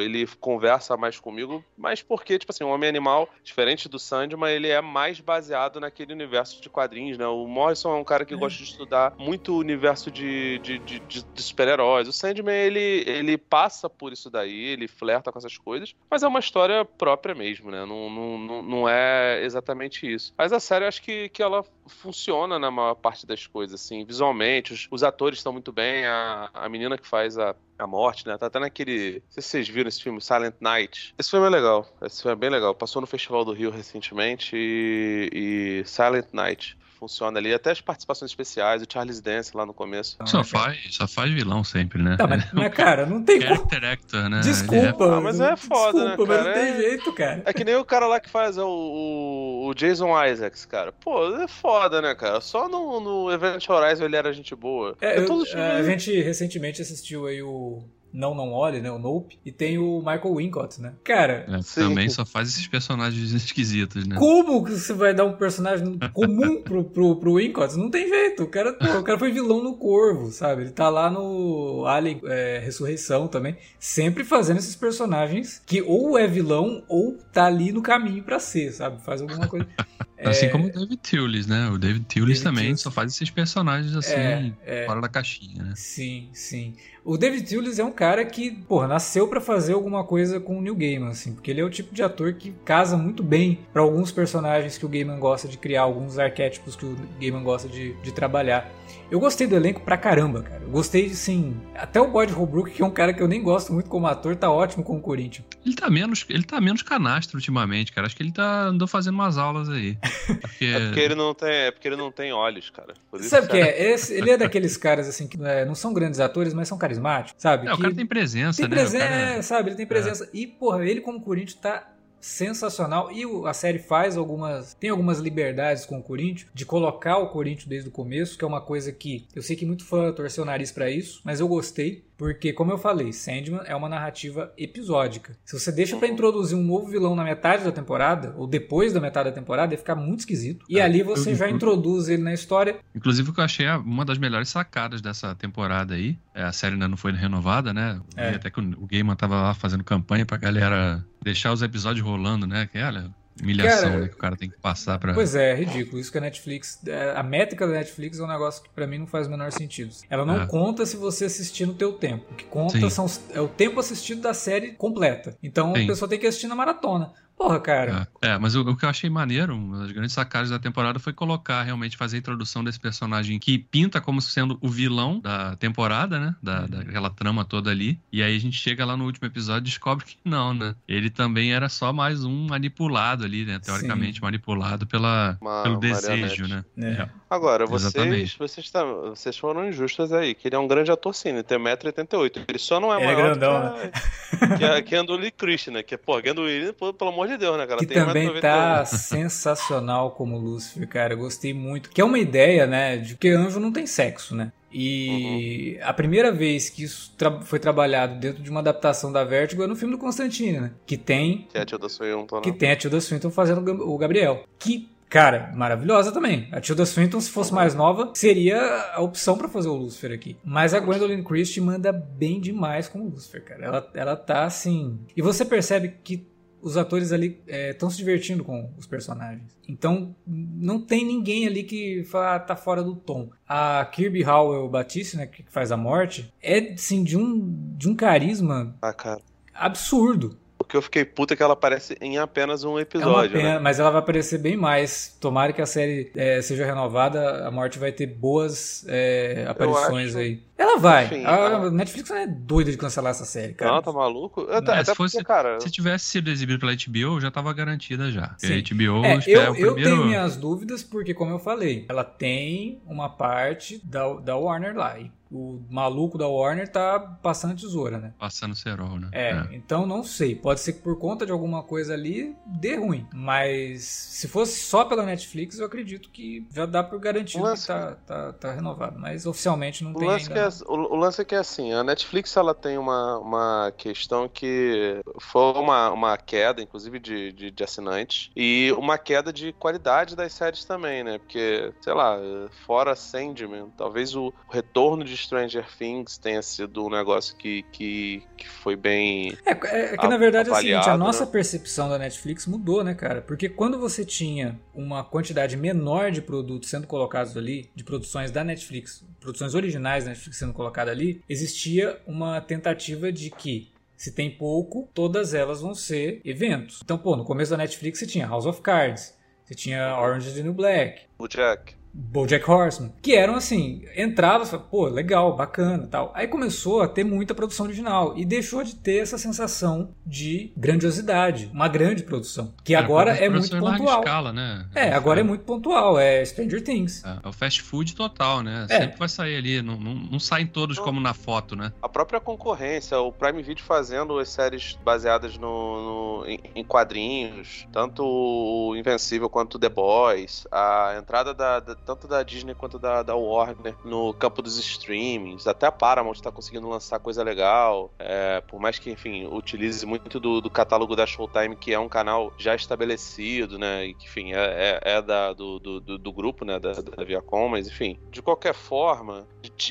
ele conversa mais comigo, mas porque, tipo assim, o Homem Animal, diferente do Sandman, ele é mais baseado naquele universo de quadrinhos, né? O Morrison é um cara que é. gosta de estudar muito o universo de, de, de, de super-heróis. O Sandman, ele, ele passa por isso daí, ele flerta com essas coisas, mas é uma história própria mesmo, né? Não, não, não é exatamente isso. Mas a série, eu acho que, que ela funciona na maior parte das coisas, assim, visualmente, os, os atores estão muito bem, a, a menina que faz a a morte, né? Tá até naquele. Não sei se vocês viram esse filme, Silent Night. Esse filme é legal. Esse filme é bem legal. Passou no Festival do Rio recentemente e, e Silent Night funciona ali. Até as participações especiais, o Charles Dance lá no começo. Só faz, só faz vilão sempre, né? Não, mas, mas cara, não tem Character actor, né? Desculpa. É... Ah, mas é foda, né, desculpa, né, cara? mas não tem é... jeito, cara. É que nem o cara lá que faz o, o, Jason Isaacs, cara. Pô, é foda, né, cara? Só no, no Event Horizon ele era gente boa. É, eu, a gente recentemente assistiu aí o não Não Olhe, né? O Nope. E tem o Michael Wincott, né? Cara. É, também só faz esses personagens esquisitos, né? Como que você vai dar um personagem comum pro, pro, pro Wincott? Não tem jeito. O cara, pô, o cara foi vilão no Corvo, sabe? Ele tá lá no Alien é, Ressurreição também. Sempre fazendo esses personagens que ou é vilão ou tá ali no caminho para ser, sabe? Faz alguma coisa. Assim é... como o David Thewlis, né? O David Thewlis também só faz esses personagens assim, é, é... fora da caixinha, né? Sim, sim. O David Thewlis é um cara que, porra, nasceu para fazer alguma coisa com o Neil Gaiman, assim, porque ele é o tipo de ator que casa muito bem para alguns personagens que o Gaiman gosta de criar, alguns arquétipos que o Gaiman gosta de, de trabalhar. Eu gostei do elenco pra caramba, cara. Eu gostei, assim. Até o Boyd Holbrook, que é um cara que eu nem gosto muito como ator, tá ótimo com o Corinthians. Ele tá menos, ele tá menos canastro ultimamente, cara. Acho que ele tá andou fazendo umas aulas aí. Porque... é porque ele não tem, é porque ele não tem olhos, cara. Sabe o que é? Esse, ele é daqueles caras assim que é, não são grandes atores, mas são carismáticos, sabe? É, que o cara tem presença, tem né? Presença, cara... é, sabe? Ele tem presença. É. E, porra, ele como Corinthians tá sensacional e a série faz algumas tem algumas liberdades com o Corinthians de colocar o Corinthians desde o começo, que é uma coisa que eu sei que muito fã torceu o nariz para isso, mas eu gostei. Porque, como eu falei, Sandman é uma narrativa episódica. Se você deixa para introduzir um novo vilão na metade da temporada, ou depois da metade da temporada, ia ficar muito esquisito. E é, ali você eu, já eu, introduz ele na história. Inclusive, o que eu achei uma das melhores sacadas dessa temporada aí, é, a série ainda não foi renovada, né? É. Até que o Gaiman tava lá fazendo campanha pra galera deixar os episódios rolando, né? Que, olha, humilhação cara, né, que o cara tem que passar para. Pois é, é ridículo. Isso que a Netflix. É, a métrica da Netflix é um negócio que para mim não faz o menor sentido. Ela não é. conta se você assistir no teu tempo. O que conta são, é o tempo assistido da série completa. Então Sim. a pessoa tem que assistir na maratona. Porra, cara. É, é mas o, o, que eu achei maneiro, uma das grandes sacadas da temporada foi colocar, realmente, fazer a introdução desse personagem que pinta como sendo o vilão da temporada, né? Da, uhum. Daquela trama toda ali. E aí a gente chega lá no último episódio e descobre que não, né? Ele também era só mais um manipulado ali, né? Teoricamente Sim. manipulado pela, Uma, pelo desejo, né? É. É. Agora, vocês, vocês, tá, vocês foram injustos aí, que ele é um grande ator sim, ele tem 1,88m. Ele só não é ele é maior é grandão, que, a, né? que, a, que a Andoli né? Que, pô, Gandolfini, pelo amor de Deus, né, cara? Que tem também tá sensacional como Lúcifer, cara. Eu gostei muito. Que é uma ideia, né, de que anjo não tem sexo, né? E uhum. a primeira vez que isso tra foi trabalhado dentro de uma adaptação da Vertigo é no filme do Constantine, né? Que tem. Que é a Tilda Swinton, né? Que tem a Tilda Swinton fazendo o Gabriel. Que Cara, maravilhosa também. A Tilda Swinton, se fosse mais nova, seria a opção para fazer o Lucifer aqui. Mas a Gwendolyn Christie manda bem demais com o Lucifer, cara. Ela, ela tá assim. E você percebe que os atores ali estão é, se divertindo com os personagens. Então, não tem ninguém ali que fala, ah, tá fora do tom. A Kirby Howell Batiste, né, que faz a morte, é, assim, de um, de um carisma ah, absurdo. O que eu fiquei puta é que ela aparece em apenas um episódio. É pena, né? Mas ela vai aparecer bem mais. Tomara que a série é, seja renovada, a morte vai ter boas é, aparições aí. Ela vai. Enfim, a Netflix não é doida de cancelar essa série, cara. Não, tá maluco? Eu, até, se, fosse, porque, cara... se tivesse sido exibido pela HBO, já tava garantida já. Sim. A HBO é, eu, é o primeiro... eu tenho minhas dúvidas, porque, como eu falei, ela tem uma parte da, da Warner lá. E o maluco da Warner tá passando tesoura, né? Passando cerol, né? É, é, então não sei. Pode ser que por conta de alguma coisa ali dê ruim. Mas se fosse só pela Netflix, eu acredito que já dá por garantido que tá, tá, tá renovado. Mas oficialmente não tem ainda. É, o, o, lance é que é assim, a Netflix ela tem uma, uma questão que foi uma, uma queda, inclusive, de, de, de assinantes, e uma queda de qualidade das séries também, né? Porque, sei lá, fora Sandman, talvez o retorno de Stranger Things tenha sido um negócio que, que, que foi bem. É, é, é que na verdade é o seguinte, a nossa né? percepção da Netflix mudou, né, cara? Porque quando você tinha uma quantidade menor de produtos sendo colocados ali, de produções da Netflix, produções originais da Netflix sendo colocadas ali, existia uma tentativa de que se tem pouco, todas elas vão ser eventos. Então, pô, no começo da Netflix você tinha House of Cards, você tinha Orange is the New Black. O Jack. BoJack Horseman, que eram assim, entrava, pô, legal, bacana, tal. Aí começou a ter muita produção original e deixou de ter essa sensação de grandiosidade, uma grande produção, que é, agora é muito pontual. Escala, né? É, agora é muito pontual, é Stranger Things. É, é o fast food total, né? É. Sempre vai sair ali, não, não, não saem todos como na foto, né? A própria concorrência, o Prime Video fazendo as séries baseadas no, no em, em, quadrinhos, tanto o Invencível quanto The Boys, a entrada da, da tanto da Disney quanto da, da Warner no campo dos streamings. Até a Paramount está conseguindo lançar coisa legal. É, por mais que, enfim, utilize muito do, do, catálogo da Showtime, que é um canal já estabelecido, né? E que, enfim, é, é, é da, do, do, do, grupo, né? Da, da Viacom, mas, enfim. De qualquer forma,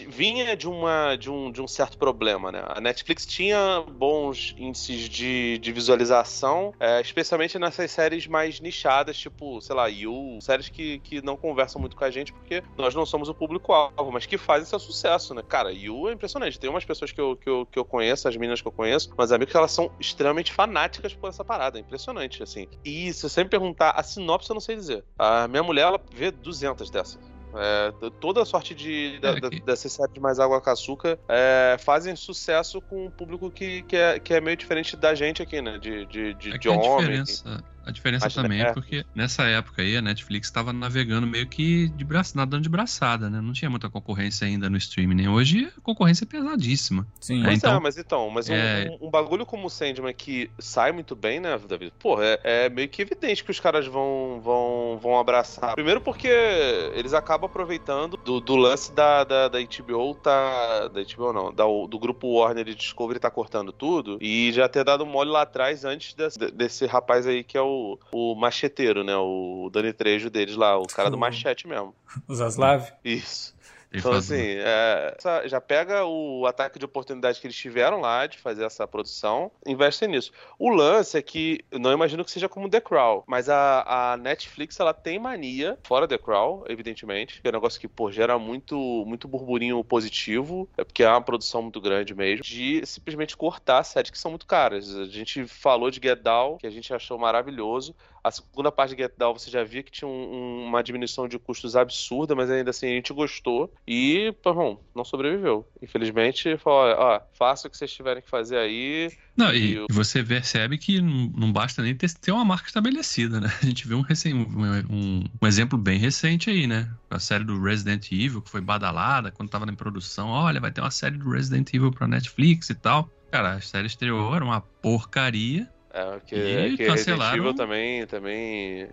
vinha de, uma, de, um, de um certo problema, né? A Netflix tinha bons índices de, de visualização, é, especialmente nessas séries mais nichadas, tipo, sei lá, You, séries que, que não conversam muito com a gente porque nós não somos o público-alvo, mas que fazem seu sucesso, né? Cara, Yu é impressionante. Tem umas pessoas que eu, que eu, que eu conheço, as meninas que eu conheço, mas amigos que elas são extremamente fanáticas por essa parada. É impressionante, assim. E se você me perguntar, a sinopse eu não sei dizer. A minha mulher, ela vê 200 dessas. É, toda a sorte de, é, da, que... dessas séries mais água com açúcar é, fazem sucesso com um público que, que, é, que é meio diferente da gente aqui, né? De, de, de, é de homem. A diferença, A diferença Acho também é, porque nessa época aí a Netflix estava navegando meio que de braço, nadando de braçada, né? Não tinha muita concorrência ainda no streaming, nem hoje a concorrência é pesadíssima. Sim. Mas é, então, é, mas então, mas é... um, um, bagulho como o Sandman que sai muito bem, né, David? Pô, é, é, meio que evidente que os caras vão, vão, vão abraçar. Primeiro porque eles acabam aproveitando do, do lance da, da, da HBO tá. Da HBO não, da, do grupo Warner e Discovery tá cortando tudo e já ter dado mole lá atrás antes desse, desse rapaz aí que é o, o macheteiro, né? O Dani Trejo deles lá, o cara do machete mesmo. O Zaslav? Isso. Então, assim, é, já pega o ataque de oportunidade que eles tiveram lá de fazer essa produção, investe nisso. O lance é que, não imagino que seja como The Crown, mas a, a Netflix, ela tem mania, fora The Crown, evidentemente, que é um negócio que, pô, gera muito, muito burburinho positivo, é porque é uma produção muito grande mesmo, de simplesmente cortar séries que são muito caras. A gente falou de Get Down, que a gente achou maravilhoso, a segunda parte de Get Down você já via que tinha um, uma diminuição de custos absurda, mas ainda assim a gente gostou. E, bom, não sobreviveu. Infelizmente, falou: ó, faça o que vocês tiverem que fazer aí. Não, e, e você percebe que não basta nem ter, ter, uma marca estabelecida, né? A gente viu um, recém, um, um, exemplo bem recente aí, né? A série do Resident Evil, que foi badalada quando tava em produção. Olha, vai ter uma série do Resident Evil pra Netflix e tal. Cara, a série estreou, era uma porcaria. É, que, e que cancelaram... Resident Evil também, também é,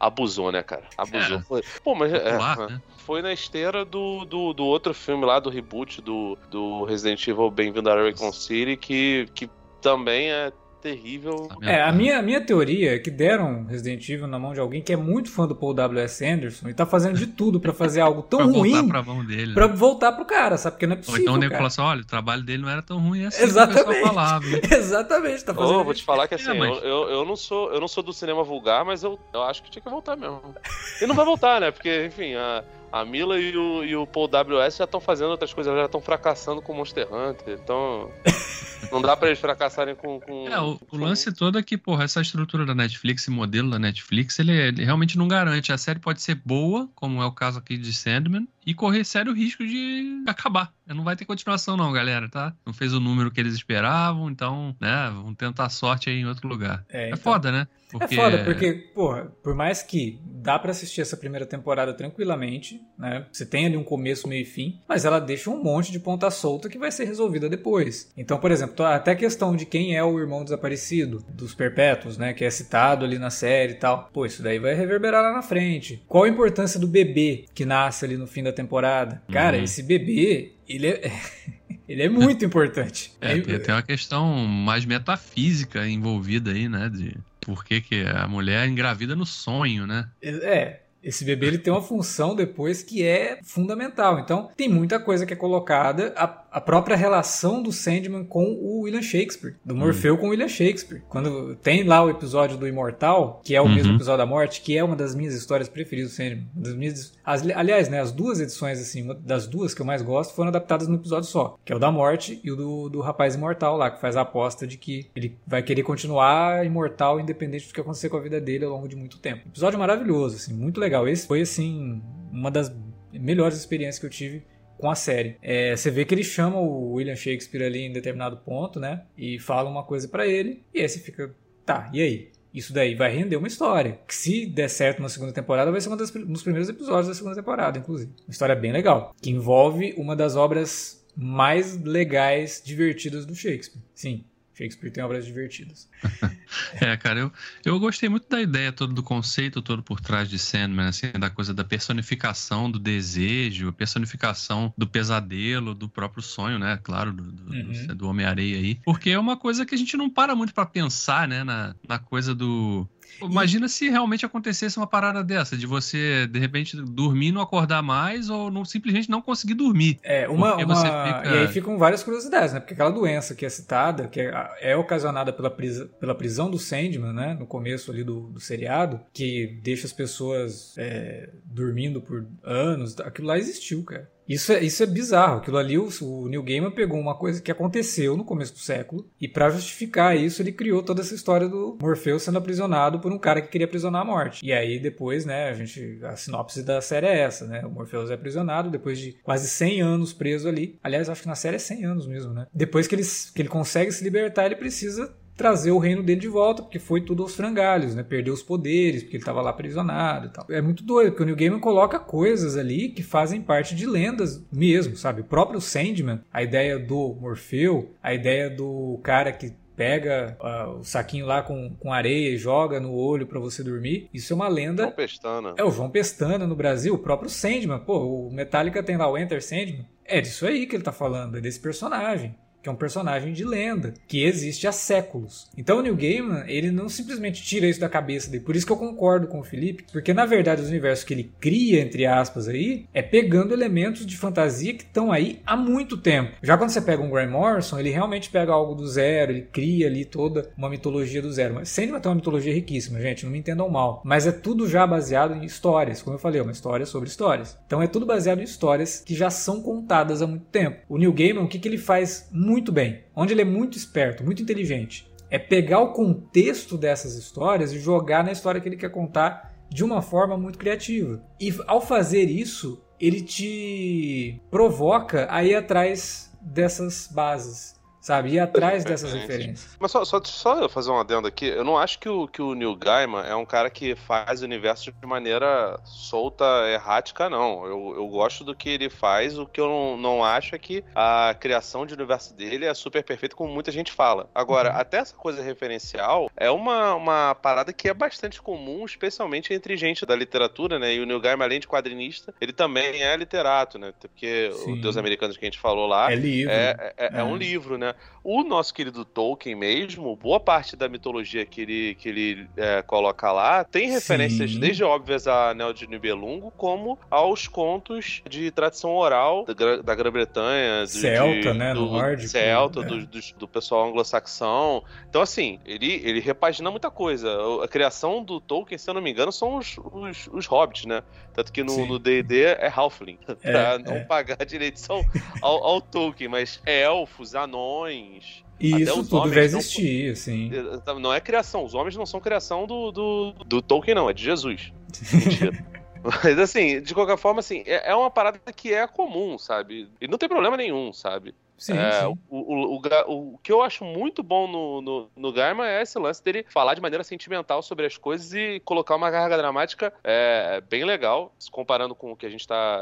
abusou, né, cara? Abusou. É. Foi... Pô, mas é, né? foi na esteira do, do, do, outro filme lá, do reboot do, do Resident Evil Bem-vindo a Raccoon City, que, que também é terrível. É, a minha, minha teoria é que deram Resident Evil na mão de alguém que é muito fã do Paul W.S. Anderson e tá fazendo de tudo para fazer algo tão pra ruim. Voltar pra mão dele. Pra voltar pro cara, sabe? Porque não é possível. Ou então o nego fala assim: olha, o trabalho dele não era tão ruim assim. Exatamente. Falava, Exatamente, tá fazendo. Oh, vou te falar que assim, é, mas... eu, eu, não sou, eu não sou do cinema vulgar, mas eu, eu acho que tinha que voltar mesmo. E não vai voltar, né? Porque, enfim, a. A Mila e o, e o Paul W.S. já estão fazendo outras coisas, já estão fracassando com Monster Hunter. Então. não dá pra eles fracassarem com. com é, o, o, lance todo é que, porra, essa estrutura da Netflix, esse modelo da Netflix, ele, ele, realmente não garante. A série pode ser boa, como é o caso aqui de Sandman, e correr sério risco de acabar. Não vai ter continuação, não, galera, tá? Não fez o número que eles esperavam, então, né, vão tentar sorte aí em outro lugar. É, é então... foda, né? Porque... É foda, porque, porra, por mais que dá para assistir essa primeira temporada tranquilamente, né? Você tem ali um começo, meio e fim, mas ela deixa um monte de ponta solta que vai ser resolvida depois. Então, por exemplo, até a questão de quem é o irmão desaparecido, dos perpétuos, né? Que é citado ali na série e tal. Pô, isso daí vai reverberar lá na frente. Qual a importância do bebê que nasce ali no fim da temporada? Cara, uhum. esse bebê, ele é. Ele é muito importante. É, é, tem uma questão mais metafísica envolvida aí, né? De por que, que a mulher engravida no sonho, né? É, esse bebê ele tem uma função depois que é fundamental. Então, tem muita coisa que é colocada. A, a própria relação do Sandman com o William Shakespeare, do Morfeu hum. com o William Shakespeare. Quando tem lá o episódio do Imortal, que é o uhum. mesmo episódio da morte, que é uma das minhas histórias preferidas do Sandman. Das minhas, as, aliás, né, as duas edições, assim, das duas que eu mais gosto foram adaptadas num episódio só, que é o da morte e o do, do rapaz imortal lá, que faz a aposta de que ele vai querer continuar imortal independente do que acontecer com a vida dele ao longo de muito tempo. Episódio maravilhoso, assim, muito legal legal. Esse foi, assim, uma das melhores experiências que eu tive com a série. É, você vê que ele chama o William Shakespeare ali em determinado ponto, né? E fala uma coisa para ele, e você fica, tá, e aí? Isso daí vai render uma história. Que se der certo na segunda temporada, vai ser um dos primeiros episódios da segunda temporada, inclusive. Uma história bem legal. Que envolve uma das obras mais legais, divertidas do Shakespeare. Sim, Shakespeare tem obras divertidas. é, cara, eu, eu gostei muito da ideia toda, do conceito todo por trás de Sandman, assim, da coisa da personificação do desejo, personificação do pesadelo, do próprio sonho, né? Claro, do, do, uhum. do Homem-Areia aí. Porque é uma coisa que a gente não para muito para pensar, né? Na, na coisa do Imagina e... se realmente acontecesse uma parada dessa, de você, de repente, dormir e não acordar mais, ou não, simplesmente não conseguir dormir. É, uma. uma... Fica... E aí ficam várias curiosidades, né? Porque aquela doença que é citada, que é, é ocasionada pela, prisa, pela prisão do Sandman, né? No começo ali do, do seriado, que deixa as pessoas é, dormindo por anos, aquilo lá existiu, cara. Isso é, isso é bizarro. Aquilo ali, o, o Neil Gaiman pegou uma coisa que aconteceu no começo do século e para justificar isso ele criou toda essa história do Morpheus sendo aprisionado por um cara que queria aprisionar a morte. E aí depois, né, a gente a sinopse da série é essa, né? O Morpheus é aprisionado depois de quase 100 anos preso ali. Aliás, acho que na série é 100 anos mesmo, né? Depois que ele, que ele consegue se libertar, ele precisa trazer o reino dele de volta, porque foi tudo aos frangalhos, né? Perdeu os poderes, porque ele estava lá aprisionado e tal. É muito doido, porque o New Gaiman coloca coisas ali que fazem parte de lendas mesmo, sabe? O próprio Sandman, a ideia do Morfeu, a ideia do cara que pega uh, o saquinho lá com, com areia e joga no olho para você dormir. Isso é uma lenda. João Pestana. É o João Pestana no Brasil, o próprio Sandman. Pô, o Metallica tem lá o Enter Sandman. É disso aí que ele tá falando, é desse personagem que é um personagem de lenda, que existe há séculos. Então o Neil Gaiman, ele não simplesmente tira isso da cabeça dele. Por isso que eu concordo com o Felipe, porque na verdade os universos que ele cria, entre aspas, aí, é pegando elementos de fantasia que estão aí há muito tempo. Já quando você pega um Grant Morrison, ele realmente pega algo do zero, ele cria ali toda uma mitologia do zero. Mas Sandman tem uma mitologia riquíssima, gente, não me entendam mal. Mas é tudo já baseado em histórias, como eu falei, é uma história sobre histórias. Então é tudo baseado em histórias que já são contadas há muito tempo. O Neil Gaiman, o que, que ele faz muito muito bem, onde ele é muito esperto, muito inteligente, é pegar o contexto dessas histórias e jogar na história que ele quer contar de uma forma muito criativa. E ao fazer isso, ele te provoca a ir atrás dessas bases sabe? Ir atrás dessas referências. Mas só, só, só fazer um adendo aqui, eu não acho que o, que o Neil Gaiman é um cara que faz o universo de maneira solta, errática, não. Eu, eu gosto do que ele faz, o que eu não, não acho é que a criação de universo dele é super perfeita, como muita gente fala. Agora, uhum. até essa coisa referencial é uma, uma parada que é bastante comum, especialmente entre gente da literatura, né? E o Neil Gaiman, além de quadrinista, ele também é literato, né? Porque Sim. o Deus Americanos que a gente falou lá é, livro. é, é, é, é um livro, né? O nosso querido Tolkien mesmo, boa parte da mitologia que ele, que ele é, coloca lá tem referências Sim. desde óbvias a Anel de Nibelungo, como aos contos de tradição oral da, da Grã-Bretanha. Celta, de, né? Do, nórdico. Celta, é. do, do, do, pessoal anglo-saxão. Então, assim, ele, ele repagina muita coisa. A criação do Tolkien, se eu não me engano, são os, os, os hobbits, né? Tanto que no D&D é Halfling, é, pra não é. pagar direção ao, ao Tolkien, mas elfos, anões, e isso tudo já existia, não, assim. Não é criação, os homens não são criação do, do, do Tolkien, não, é de Jesus. Mentira. Mas assim, de qualquer forma, assim, é, é uma parada que é comum, sabe? E não tem problema nenhum, sabe? Sim, é, sim. O, o, o, o, que eu acho muito bom no, no, no Gaiman é esse lance dele falar de maneira sentimental sobre as coisas e colocar uma carga dramática é, bem legal, comparando com o que a gente está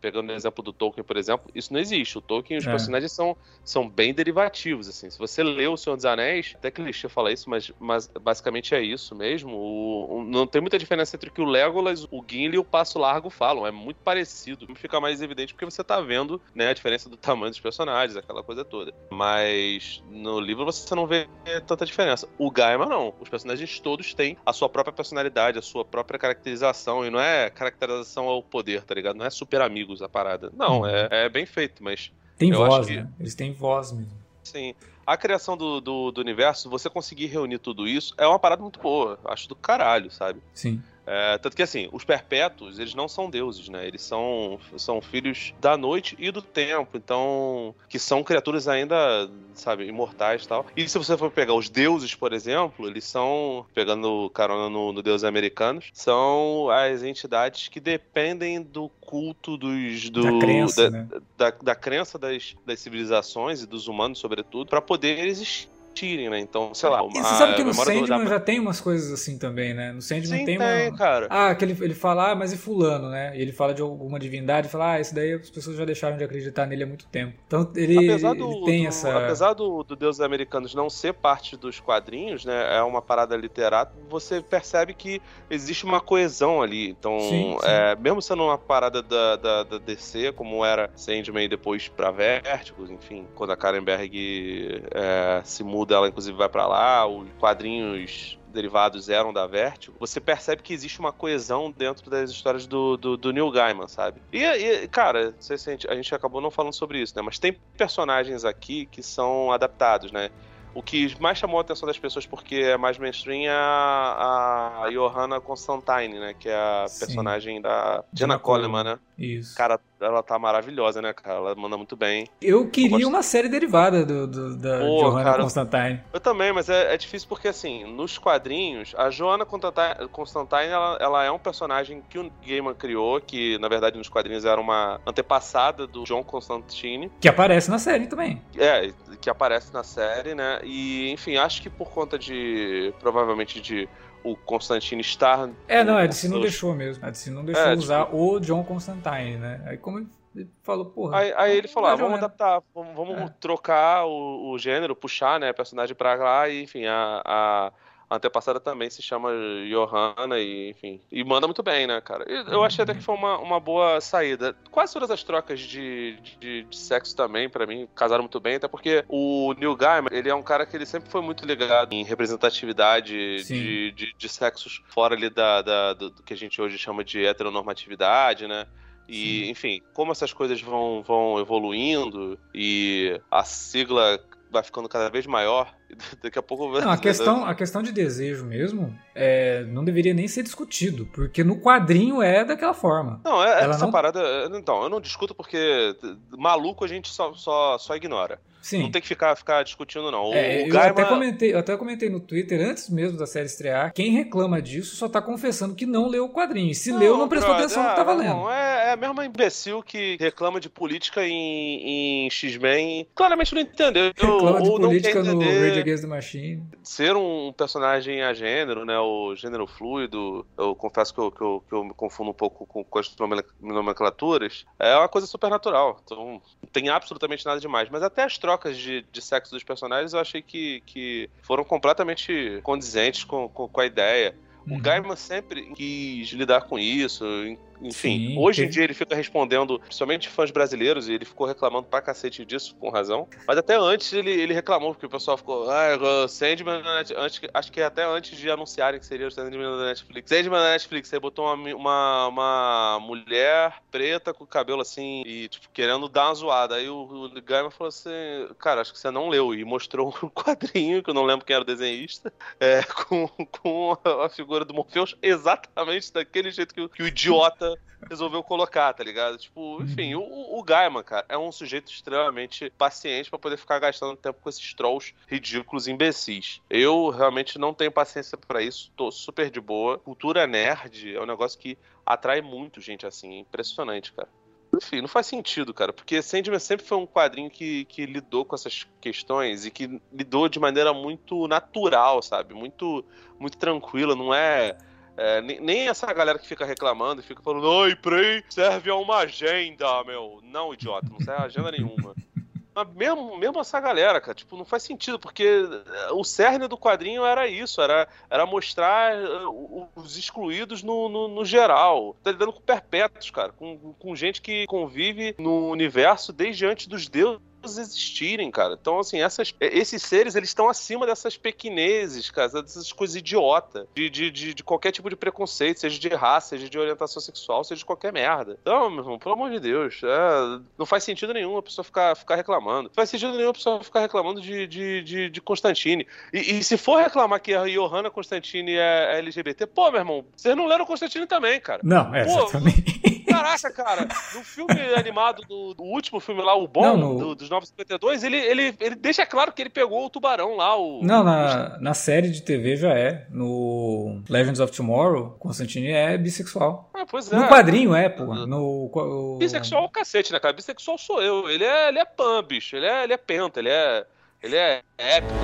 pegando no exemplo do Tolkien, por exemplo. Isso não existe. O Tolkien, os é. personagens são, são bem derivativos. Assim. Se você lê O Senhor dos Anéis, até clichê falar isso, mas, mas basicamente é isso mesmo. O, não tem muita diferença entre o que o Legolas, o Gimli e o Passo Largo falam. É muito parecido. Fica mais evidente porque você está vendo né, a diferença do tamanho dos personagens aquela coisa toda. Mas no livro você não vê tanta diferença. O Gaiman não. Os personagens todos têm a sua própria personalidade, a sua própria caracterização. E não é caracterização ao poder, tá ligado? Não é super amigos a parada. Não, hum. é, é bem feito, mas. Tem voz, que... né? Eles têm voz mesmo. Sim. A criação do, do, do, universo, você conseguir reunir tudo isso, é uma parada muito boa. Acho do caralho, sabe? Sim. É, tanto que assim, os perpétuos, eles não são deuses, né? Eles são, são filhos da noite e do tempo, então. que são criaturas ainda, sabe, imortais e tal. E se você for pegar os deuses, por exemplo, eles são, pegando carona no, no Deus americanos, são as entidades que dependem do culto dos. Do, da crença, da, né? da, da, crença das, das civilizações e dos humanos, sobretudo, para poder existir tirem, né? Então, sei lá. E você sabe que no Sandman do... já tem umas coisas assim também, né? No Sandman Sim, tem, tem uma. Cara. Ah, que ele, ele fala, ah, mas e Fulano, né? E ele fala de alguma divindade fala, ah, esse daí as pessoas já deixaram de acreditar nele há muito tempo. Então ele, apesar do, ele tem do, essa. Apesar do, do Deus Americanos não ser parte dos quadrinhos, né? É uma parada literária, você percebe que existe uma coesão ali. Então, sim, sim. É, mesmo sendo uma parada da, da, da, DC, como era Sandman e depois pra Vertigo, enfim, quando a Karen Berg é, se muda, ela inclusive vai pra lá, os quadrinhos derivados eram da Vertigo, você percebe que existe uma coesão dentro das histórias do, do, do Neil Gaiman, sabe? E, e cara, não sei se a gente, a gente acabou não falando sobre isso, né? Mas tem personagens aqui que são adaptados, né? O que mais chamou a atenção das pessoas porque é mais mainstream é a, a Johanna Constantine, né? Que é a Sim. personagem da Jenna Coleman, né? Isso. Cara, ela tá maravilhosa, né, cara? Ela manda muito bem. Eu queria eu uma série derivada do, do da Pô, Johanna cara, Constantine. Eu também, mas é, é, difícil porque, assim, nos quadrinhos, a Johanna Constantine, ela, ela, é um personagem que o Gaiman criou, que, na verdade, nos quadrinhos era uma antepassada do John Constantine. Que aparece na série também. É, que aparece na série, né? E, enfim, acho que por conta de, provavelmente, de o Constantine estar. É, não, a DC não deixou mesmo. A DC não deixou é, usar tipo... o John Constantine, né? Aí como ele falou, porra. Aí, aí ele falou: ah, vamos adaptar, vamos, vamos é. trocar o, o, gênero, puxar, né, a personagem pra lá e, enfim, a, a a antepassada também se chama Johanna e, enfim, e manda muito bem, né, cara? Eu achei até que foi uma, uma boa saída. Quase todas as trocas de, de, de sexo também, para mim, casaram muito bem, até porque o Neil Gaiman, ele é um cara que ele sempre foi muito ligado em representatividade de, de, de, sexos fora ali da, da, do, do que a gente hoje chama de heteronormatividade, né? E, Sim. enfim, como essas coisas vão, vão evoluindo e a sigla vai ficando cada vez maior. Daqui a pouco. Não, a questão, a questão de desejo mesmo é, não deveria nem ser discutido, porque no quadrinho é daquela forma. Não, é, Ela essa não... parada. Então, eu não discuto porque maluco a gente só, só, só ignora. Sim. Não tem que ficar, ficar discutindo, não. É, eu, Gaiman... até comentei, eu até comentei no Twitter, antes mesmo da série estrear, quem reclama disso só tá confessando que não leu o quadrinho. E se não, leu, não prestou brother, atenção no que tava lendo. Não, é, é a mesma imbecil que reclama de política em, em X-Men. Claramente não entendeu. Reclama de política no Rage Machine. Ser um personagem a gênero, né? O gênero fluido. Eu confesso que eu, que eu, que eu me confundo um pouco com, com as nomenclaturas. É uma coisa super natural. Então, não tem absolutamente nada demais. Mas até as trocas trocas de, de sexo dos personagens eu achei que, que foram completamente condizentes com, com, com a ideia. O uhum. Gaiman sempre quis lidar com isso, enfim, Sim, hoje em dia ele fica respondendo, principalmente fãs brasileiros, e ele ficou reclamando pra cacete disso, com razão. Mas até antes ele, ele reclamou, porque o pessoal ficou, ah, Sandman na Netflix. Acho que até antes de anunciarem que seria o Sandman da Netflix. Sandman na Netflix, aí botou uma, uma, uma, mulher preta com cabelo assim, e tipo, querendo dar uma zoada. Aí o, o Gaiman falou assim, cara, acho que você não leu, e mostrou um quadrinho, que eu não lembro quem era o desenhista, é, com, com a figura do Morpheus exatamente daquele jeito que, que o idiota resolveu colocar, tá ligado? Tipo, enfim, uhum. o, o Gaiman, cara, é um sujeito extremamente paciente para poder ficar gastando tempo com esses trolls ridículos imbecis. Eu realmente não tenho paciência para isso, tô super de boa. Cultura nerd é um negócio que atrai muito gente assim, é impressionante, cara. Enfim, não faz sentido, cara, porque Sandman sempre foi um quadrinho que, que lidou com essas questões e que lidou de maneira muito natural, sabe? Muito, muito tranquila, não é é, nem essa galera que fica reclamando e fica falando, oi, Prey serve a uma agenda, meu. Não, idiota, não serve a agenda nenhuma. Mas mesmo, mesmo essa galera, cara, tipo, não faz sentido, porque é, o cerne do quadrinho era isso, era, era mostrar uh, os excluídos no, no, no geral. Tá lidando com perpétuos, cara, com, com gente que convive no universo desde antes dos deuses existirem, cara. Então, assim, essas, esses seres, eles estão acima dessas pequineses, cara, dessas coisas idiota, de, de, de, de, qualquer tipo de preconceito, seja de raça, seja de orientação sexual, seja de qualquer merda. Então, meu irmão, pelo amor de Deus, é, não faz sentido nenhum a pessoa ficar, ficar reclamando. Não faz sentido nenhum a pessoa ficar reclamando de, de, de, de Constantine. E, e, se for reclamar que a Johanna Constantine é, é LGBT, pô, meu irmão, vocês não leram Constantine também, cara. Não, é, pô, exatamente. Caraca, cara, no filme animado do, do último filme lá, o bom, não, no... do, dos 952, ele, ele, ele deixa claro que ele pegou o tubarão lá. O, não, na, na série de TV já é. No Legends of Tomorrow, Constantine é bissexual. Ah, pois é. No quadrinho é, pô. No, o... Bissexual é o cacete, né, cara? Bissexual sou eu. Ele é, ele é pan, bicho. Ele é, ele é penta, ele é, ele é épico,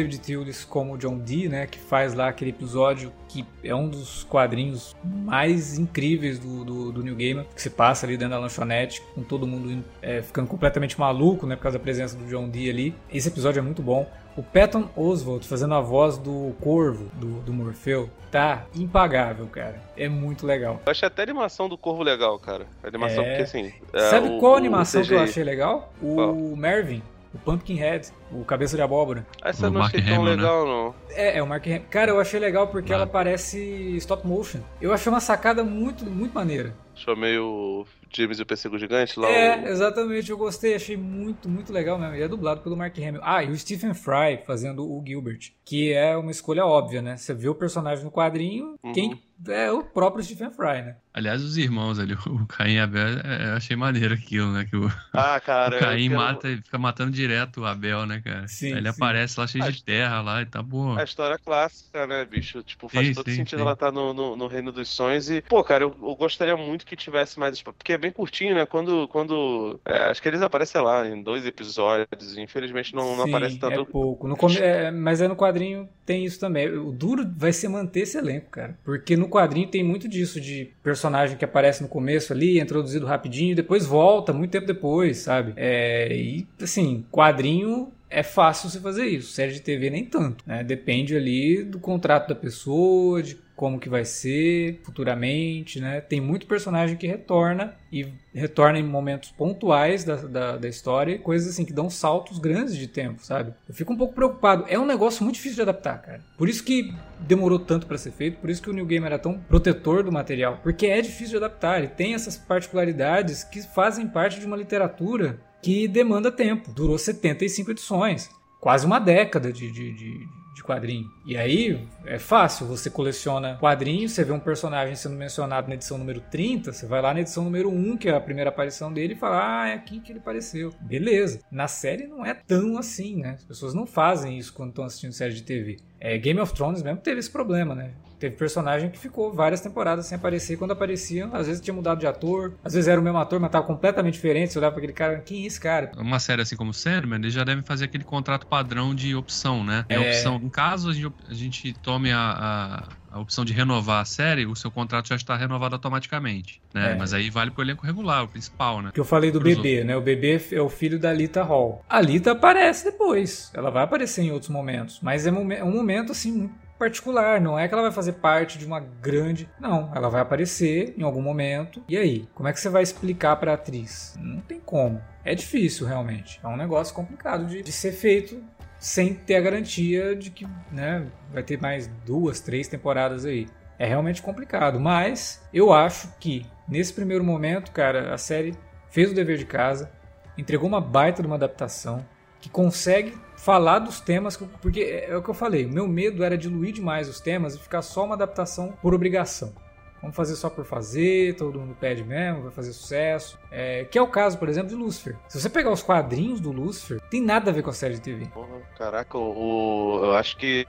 David Tillis como John Dee, né, que faz lá aquele episódio que é um dos quadrinhos mais incríveis do, do, do New Gamer, que se passa ali dentro da lanchonete, com todo mundo é, ficando completamente maluco, né, por causa da presença do John Dee ali. Esse episódio é muito bom. O Patton Oswalt fazendo a voz do Corvo, do, do Morfeu, tá impagável, cara. É muito legal. Eu achei até a animação do Corvo legal, cara. A animação, é... porque assim. É, Sabe o, qual animação que eu achei legal? O qual? Mervyn o Pumpkinhead, o cabeça de abóbora. Essa eu não achei tão né? legal, né? não. É, é o Mark Hamill. Cara, eu achei legal porque ela parece stop motion. Eu achei uma sacada muito, muito maneira. Achou meio James e o Pêssego Gigante lá? É, o... exatamente. Eu gostei, achei muito, muito legal mesmo. E é dublado pelo Mark Hamill. Ah, e o Stephen Fry fazendo o Gilbert, que é uma escolha óbvia, né? Você vê o personagem no quadrinho, uhum. quem é o próprio Stephen Fry, né? Aliás, os irmãos ali, o Caim e Abel, é, eu achei maneiro aquilo, né? Que o, ah, cara, o Caim quero... mata, fica matando direto o Abel, né, cara? Sim, Aí ele sim. aparece lá cheio de terra lá e tá bom. A história clássica, né, bicho? Tipo, faz sim, todo sim, sentido ela estar tá no, no, no, Reino dos Sonhos e, pô, cara, eu, eu, gostaria muito que tivesse mais, porque é bem curtinho, né? Quando, quando é, acho que eles aparecem lá em dois episódios, infelizmente não, não aparece tanto. é pouco. No, é, mas é no quadrinho tem isso também. O duro vai ser manter esse elenco, cara, porque no quadrinho tem muito disso de personagem que aparece no começo ali, é introduzido rapidinho, depois volta, muito tempo depois, sabe? É, e assim, quadrinho é fácil você fazer isso. Série de TV nem tanto, né? Depende ali do contrato da pessoa, de como que vai ser futuramente, né? Tem muito personagem que retorna e retorna em momentos pontuais da, da, da, história, coisas assim que dão saltos grandes de tempo, sabe? Eu fico um pouco preocupado. É um negócio muito difícil de adaptar, cara. Por isso que demorou tanto para ser feito, por isso que o New Game era tão protetor do material, porque é difícil de adaptar. Ele tem essas particularidades que fazem parte de uma literatura que demanda tempo. Durou 75 edições, quase uma década de, de, de de quadrinho. E aí é fácil, você coleciona quadrinhos, você vê um personagem sendo mencionado na edição número 30, você vai lá na edição número 1, que é a primeira aparição dele, e fala: Ah, é aqui que ele apareceu. Beleza. Na série não é tão assim, né? As pessoas não fazem isso quando estão assistindo série de TV. É, Game of Thrones mesmo teve esse problema, né? Teve personagem que ficou várias temporadas sem aparecer. Quando aparecia, às vezes tinha mudado de ator, às vezes era o mesmo ator, mas tava completamente diferente. Você olhava pra aquele cara, quem é esse cara? Uma série assim como Sandman, eles já devem fazer aquele contrato padrão de opção, né? É, é opção. Em caso a gente, a gente tome a, a a opção de renovar a série, o seu contrato já está renovado automaticamente, né? É. Mas aí vale pro elenco regular, o principal, né? Que eu falei do bebê, outros. né? O bebê é o filho da Lita Hall. A Lita aparece depois, ela vai aparecer em outros momentos, mas é um momento assim muito particular, não é que ela vai fazer parte de uma grande. Não, ela vai aparecer em algum momento. E aí, como é que você vai explicar para a atriz? Não tem como. É difícil, realmente. É um negócio complicado de, de ser feito sem ter a garantia de que né, vai ter mais duas, três temporadas aí. É realmente complicado, mas eu acho que nesse primeiro momento, cara, a série fez o dever de casa, entregou uma baita de uma adaptação que consegue falar dos temas, porque é, é o que eu falei, meu medo era diluir demais os temas e ficar só uma adaptação por obrigação. Vamos fazer só por fazer, todo mundo pede mesmo, vai fazer sucesso. É, que é o caso, por exemplo, de Lucifer. Se você pegar os quadrinhos do Lucifer, tem nada a ver com a série de TV. Porra, caraca, o, eu acho que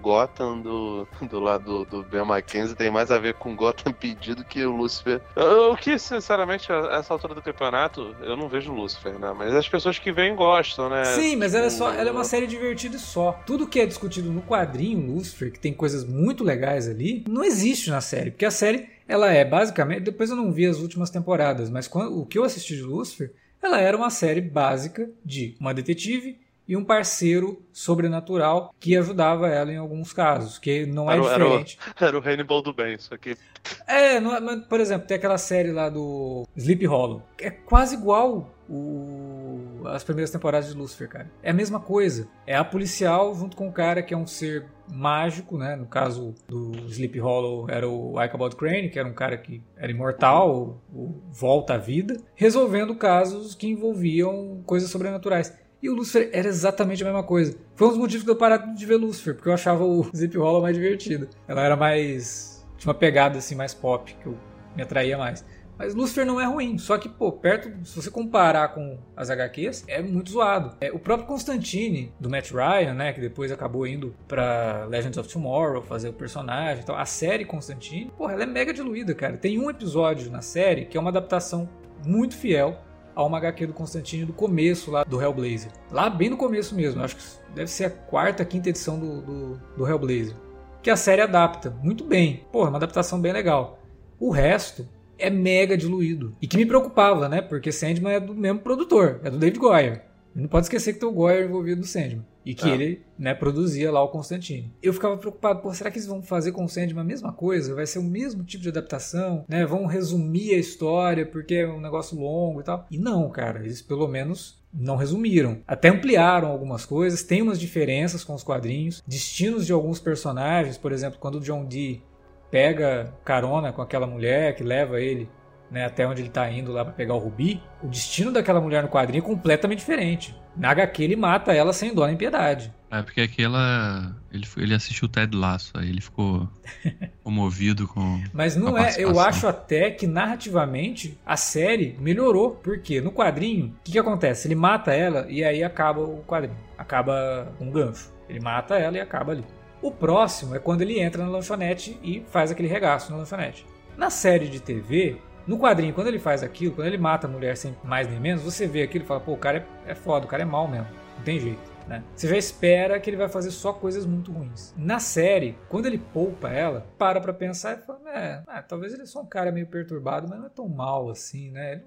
Gotham do, do lado do, do Ben Mackenzie tem mais a ver com Gotham pedido que o Lucifer. O que, sinceramente, a essa altura do campeonato, eu não vejo Lucifer, né? Mas as pessoas que vêm gostam, né? Sim, mas ela é, só, ela é uma série divertida só. Tudo que é discutido no quadrinho Lucifer, que tem coisas muito legais ali, não existe na série, porque a série, ela é basicamente. Depois eu não vi as últimas temporadas, mas quando, o que eu assisti de Lucifer, ela era uma série básica de uma detetive e um parceiro sobrenatural que ajudava ela em alguns casos, que não é era, diferente. Era o, era o Hannibal do bem, isso aqui. É, é por exemplo, tem aquela série lá do Sleep Hollow, é quase igual o, as primeiras temporadas de Lucifer, cara. É a mesma coisa. É a policial junto com o cara que é um ser mágico, né? No caso do Sleep Hollow era o Ichabod Crane, que era um cara que era imortal, volta à vida, resolvendo casos que envolviam coisas sobrenaturais. E o Lucifer era exatamente a mesma coisa. Foi um dos motivos que eu parei de ver Lucifer, porque eu achava o Sleep Hollow mais divertido. Ela era mais. tinha uma pegada assim mais pop, que eu me atraía mais. Mas Lucifer não é ruim, só que, pô, perto, se você comparar com as HQs, é muito zoado. É, o próprio Constantine, do Matt Ryan, né, que depois acabou indo pra Legends of Tomorrow fazer o personagem e tal, a série Constantine, pô, ela é mega diluída, cara. Tem um episódio na série que é uma adaptação muito fiel a uma HQ do Constantine do começo lá do Hellblazer. Lá bem no começo mesmo, acho que deve ser a quarta, quinta edição do, do, do Hellblazer. Que a série adapta muito bem. Pô, é uma adaptação bem legal. O resto é mega diluído. E que me preocupava, né? Porque Sandman é do mesmo produtor, é do David Goyer. Não pode esquecer que tem o Goyer envolvido no Sandman. E que ah. ele né, produzia lá o Constantine. Eu ficava preocupado, pô, será que eles vão fazer com o Sandman a mesma coisa? Vai ser o mesmo tipo de adaptação? Né? Vão resumir a história porque é um negócio longo e tal? E não, cara, eles pelo menos não resumiram. Até ampliaram algumas coisas, tem umas diferenças com os quadrinhos, destinos de alguns personagens, por exemplo, quando o John Dee pega carona com aquela mulher que leva ele né, até onde ele tá indo lá para pegar o Rubi, o destino daquela mulher no quadrinho é completamente diferente. Na HQ ele mata ela sem dó nem piedade. É porque aquela. Ele, ele assistiu o Ted Lasso, aí ele ficou comovido com. Mas não é. Eu acho até que narrativamente a série melhorou. Porque no quadrinho, o que, que acontece? Ele mata ela e aí acaba o quadrinho. Acaba um gancho. Ele mata ela e acaba ali. O próximo é quando ele entra na lanchonete e faz aquele regaço na lanchonete. Na série de TV, no quadrinho, quando ele faz aquilo, quando ele mata a mulher sem mais nem menos, você vê aquilo e fala, pô, o cara é, é foda, o cara é mal mesmo. Não tem jeito. Né? Você já espera que ele vai fazer só coisas muito ruins. Na série, quando ele poupa ela, para pra pensar e fala: é, ah, talvez ele é só um cara meio perturbado, mas não é tão mal assim, né? Ele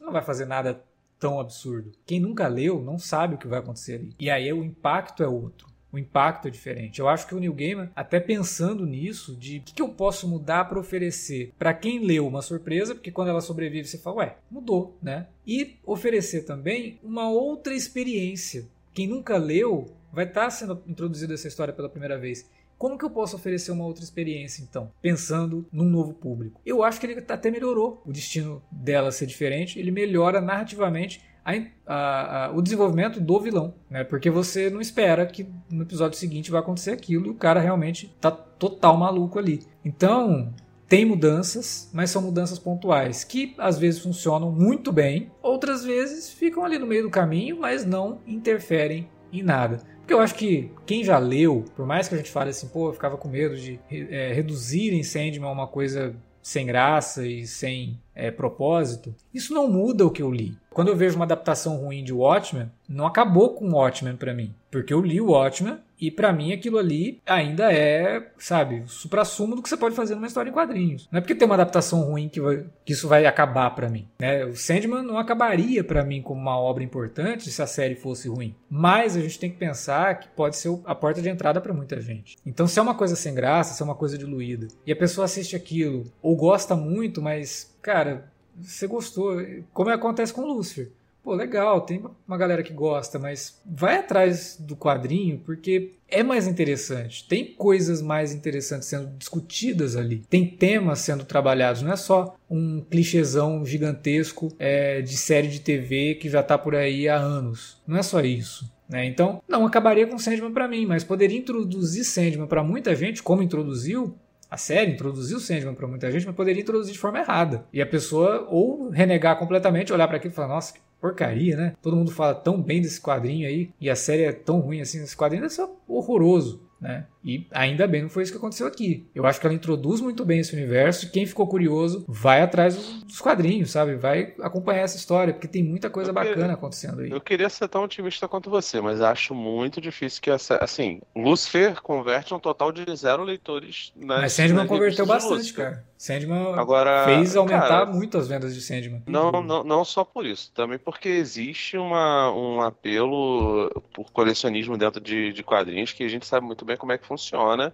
não vai fazer nada tão absurdo. Quem nunca leu não sabe o que vai acontecer ali. E aí o impacto é outro. O impacto é diferente. Eu acho que o Neil Gaiman, até pensando nisso, de o que, que, eu posso mudar para oferecer para quem leu uma surpresa, porque quando ela sobrevive você fala, ué, mudou, né? E oferecer também uma outra experiência quem nunca leu vai estar tá sendo introduzido essa história pela primeira vez. Como que eu posso oferecer uma outra experiência, então? Pensando num novo público. Eu acho que ele até melhorou o destino dela ser diferente. Ele melhora narrativamente a, a, a, o desenvolvimento do vilão, né? Porque você não espera que no episódio seguinte vai acontecer aquilo e o cara realmente tá total maluco ali. Então, tem mudanças, mas são mudanças pontuais que às vezes funcionam muito bem, outras vezes ficam ali no meio do caminho, mas não interferem em nada. Porque eu acho que quem já leu, por mais que a gente fale assim, pô, eu ficava com medo de é, reduzir Sandman a uma coisa sem graça e sem é, propósito, isso não muda o que eu li. Quando eu vejo uma adaptação ruim de Watchmen, não acabou com Watchmen para mim, porque eu li o Watchmen e para mim aquilo ali ainda é, sabe, o supra-sumo do que você pode fazer numa história em quadrinhos. Não é porque tem uma adaptação ruim que, vai, que isso vai acabar para mim. Né? O Sandman não acabaria para mim como uma obra importante se a série fosse ruim. Mas a gente tem que pensar que pode ser a porta de entrada para muita gente. Então se é uma coisa sem graça, se é uma coisa diluída, e a pessoa assiste aquilo ou gosta muito, mas, cara, você gostou, como acontece com Lucifer pô, legal, tem uma galera que gosta, mas vai atrás do quadrinho porque é mais interessante. Tem coisas mais interessantes sendo discutidas ali. Tem temas sendo trabalhados. Não é só um clichêzão gigantesco é, de série de TV que já está por aí há anos. Não é só isso. Né? Então, não acabaria com Sandman para mim, mas poderia introduzir Sandman para muita gente, como introduziu, a série introduziu o Sandman para muita gente, mas poderia introduzir de forma errada. E a pessoa ou renegar completamente, olhar para aquilo e falar: nossa, que porcaria, né? Todo mundo fala tão bem desse quadrinho aí e a série é tão ruim assim. Esse quadrinho é só horroroso. Né? E ainda bem não foi isso que aconteceu aqui. Eu acho que ela introduz muito bem esse universo e quem ficou curioso vai atrás dos quadrinhos, sabe? Vai acompanhar essa história, porque tem muita coisa bacana acontecendo aí. Eu queria ser tão otimista quanto você, mas acho muito difícil que essa. Assim, Lucifer converte um total de zero leitores nas. Mas Sandman converteu bastante, cara. Sandman Agora, fez aumentar cara, muito as vendas de Sandman. Não, não, não só por isso, também porque existe uma, um apelo por colecionismo dentro de, de quadrinhos que a gente sabe muito bem como é que funciona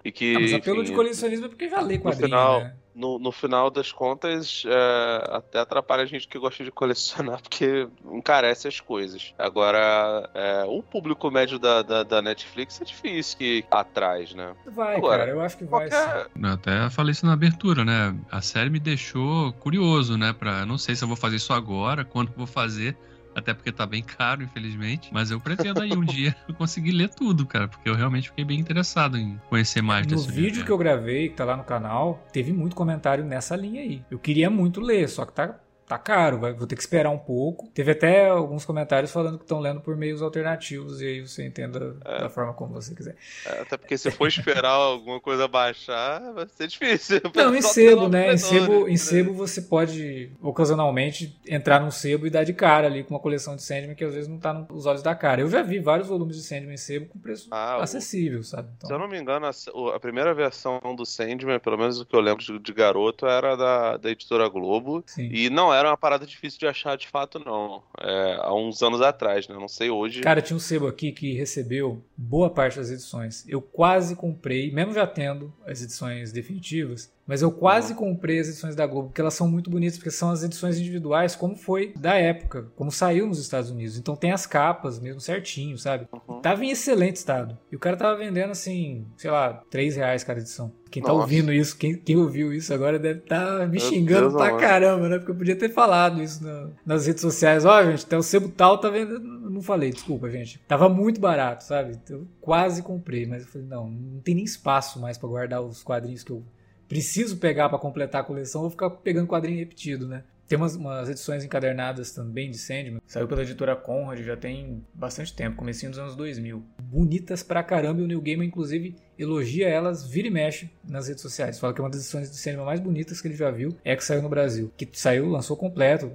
e que. Ah, mas apelo enfim, de colecionismo é porque já lê quadrinho, no final, né? no, no final das contas, é, até atrapalha a gente que gosta de colecionar, porque encarece as coisas. Agora, é, o público médio da, da, da, Netflix é difícil que atrás, né? Vai, Agora, cara, eu acho que vai. Qualquer... Eu até falei isso na abertura, né? A série me deixou curioso, né? Pra, não sei se eu vou fazer isso agora, quando vou fazer até porque tá bem caro, infelizmente. Mas eu pretendo aí um dia conseguir ler tudo, cara, porque eu realmente fiquei bem interessado em conhecer mais no desse No vídeo que eu gravei, que tá lá no canal, teve muito comentário nessa linha aí. Eu queria muito ler, só que tá tá caro, vai, vou ter que esperar um pouco. Teve até alguns comentários falando que estão lendo por meios alternativos, e aí você entenda é. da forma como você quiser. É, até porque se for esperar alguma coisa baixar, vai ser difícil. Não, em sebo, né? Em sebo, em sebo você pode, ocasionalmente, entrar num sebo e dar de cara ali com uma coleção de Sandman que às vezes não tá nos olhos da cara. Eu já vi vários volumes de Sandman em sebo com preço ah, acessível, sabe? Então... Se eu não me engano, a, a, primeira versão do Sandman, pelo menos o que eu lembro de, de garoto, era da, da editora Globo. Sim. E não era uma parada difícil de achar de fato, não. É, há uns anos atrás, né? Não sei hoje. Cara, tinha um sebo aqui que recebeu boa parte das edições. Eu quase comprei, mesmo já tendo as edições definitivas, Mas eu quase comprei as edições da Globo, porque elas são muito bonitas, porque são as edições individuais, como foi da época, como saiu nos Estados Unidos. Então tem as capas mesmo certinho, sabe? Uhum. Tava em excelente estado. E o cara tava vendendo assim, sei lá, 3 reais cada edição. Quem tá Nossa. ouvindo isso, quem, quem, ouviu isso agora deve estar tá me xingando Deus pra amor. caramba, né? Porque eu podia ter falado isso na, nas redes sociais. Ó, oh, gente, até o sebo tal tá vendo. Não falei, desculpa, gente. Tava muito barato, sabe? Eu quase comprei, mas eu falei, não, não tem nem espaço mais para guardar os quadrinhos que eu preciso pegar para completar a coleção. Vou ficar pegando quadrinho repetido, né? Tem umas, umas, edições encadernadas também de Sandman. Saiu pela editora Conrad já tem bastante tempo, comecinho dos anos 2000. Bonitas pra caramba e o New Gamer, inclusive, elogia elas, vira e mexe nas redes sociais. Fala que é uma das edições de Sandman mais bonitas que ele já viu. É que saiu no Brasil. Que saiu, lançou completo,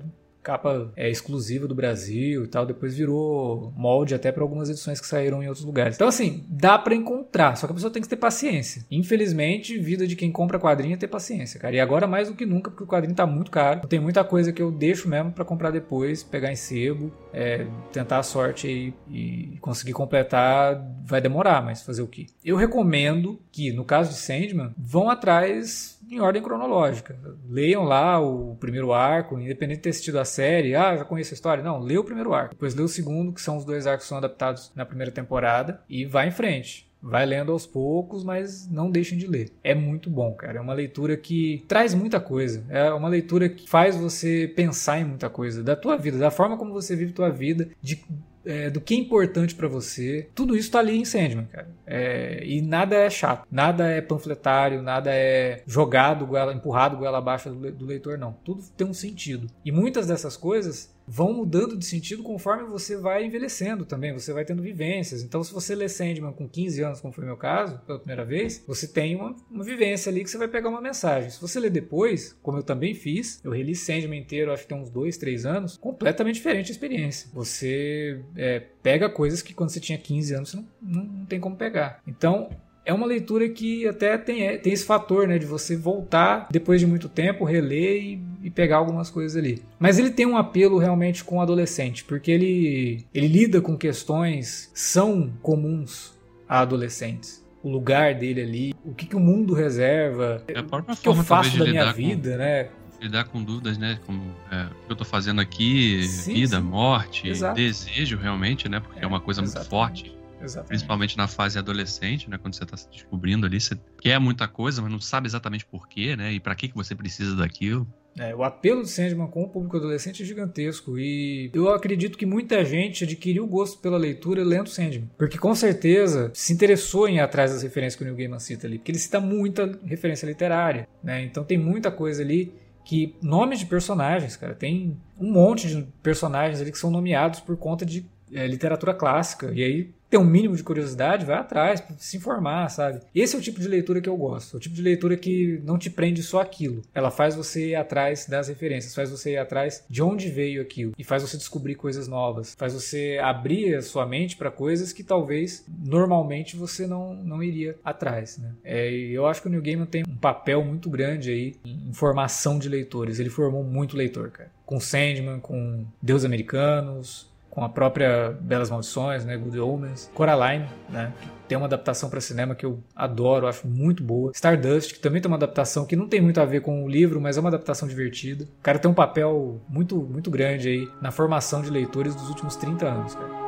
capa é, exclusiva do Brasil e tal, depois virou molde até para algumas edições que saíram em outros lugares. Então, assim, dá para encontrar, só que a pessoa tem que ter paciência. Infelizmente, vida de quem compra quadrinho é ter paciência, cara. E agora mais do que nunca, porque o quadrinho tá muito caro. Tem muita coisa que eu deixo mesmo para comprar depois, pegar em sebo, é, tentar a sorte aí e conseguir completar. Vai demorar, mas fazer o quê? Eu recomendo que, no caso de Sandman, vão atrás em ordem cronológica. Leiam lá o primeiro arco, independente de ter assistido a série, ah, já conheço a história. Não, lê o primeiro arco. Depois lê o segundo, que são os dois arcos que são adaptados na primeira temporada, e vai em frente. Vai lendo aos poucos, mas não deixem de ler. É muito bom, cara. É uma leitura que traz muita coisa. É uma leitura que faz você pensar em muita coisa da tua vida, da forma como você vive tua vida, de é, do que é importante para você. Tudo isso tá ali em Sandman, cara. É, e nada é chato, nada é panfletário, nada é jogado, goela, empurrado goela abaixo do leitor, não. Tudo tem um sentido. E muitas dessas coisas vão mudando de sentido conforme você vai envelhecendo também, você vai tendo vivências. Então, se você lê Sandman com 15 anos, como foi o meu caso, pela primeira vez, você tem uma, uma vivência ali que você vai pegar uma mensagem. Se você ler depois, como eu também fiz, eu reli Sandman inteiro, acho que tem uns 2, 3 anos, completamente diferente a experiência. Você é, pega coisas que quando você tinha 15 anos você não, não, não tem como pegar. Então, é uma leitura que até tem, é, tem esse fator, né, de você voltar depois de muito tempo, reler e, e, pegar algumas coisas ali. Mas ele tem um apelo realmente com o adolescente, porque ele, ele lida com questões são comuns a adolescentes. O lugar dele ali, o que, que o mundo reserva, é o que, que eu faço da minha vida, com... né? lidar com dúvidas, né? Como é, o que eu tô fazendo aqui, sim, vida, sim. morte, Exato. desejo realmente, né? Porque é, é uma coisa exatamente. muito forte Exatamente. Principalmente na fase adolescente, né? Quando você está se descobrindo ali, você quer muita coisa, mas não sabe exatamente porquê, né? E para que, que você precisa daquilo. É, o apelo do Sandman com o público adolescente é gigantesco e eu acredito que muita gente adquiriu gosto pela leitura lendo Sandman, porque com certeza se interessou em ir atrás das referências que o Neil Gaiman cita ali, porque ele cita muita referência literária, né? Então tem muita coisa ali que nomes de personagens, cara, tem um monte de personagens ali que são nomeados por conta de é, literatura clássica e aí ter um mínimo de curiosidade, vai atrás, se informar, sabe? Esse é o tipo de leitura que eu gosto. É o tipo de leitura que não te prende só aquilo. Ela faz você ir atrás das referências, faz você ir atrás de onde veio aquilo e faz você descobrir coisas novas, faz você abrir a sua mente para coisas que talvez normalmente você não, não iria atrás, né? É, eu acho que o New Gaiman tem um papel muito grande aí em formação de leitores. Ele formou muito leitor, cara. Com Sandman, com Deus Americanos, com a própria Belas Maldições, né, Good Omens, Coraline, né, que tem uma adaptação para cinema que eu adoro, acho muito boa. Stardust, que também tem uma adaptação que não tem muito a ver com o livro, mas é uma adaptação divertida. O cara tem um papel muito muito grande aí na formação de leitores dos últimos 30 anos, cara.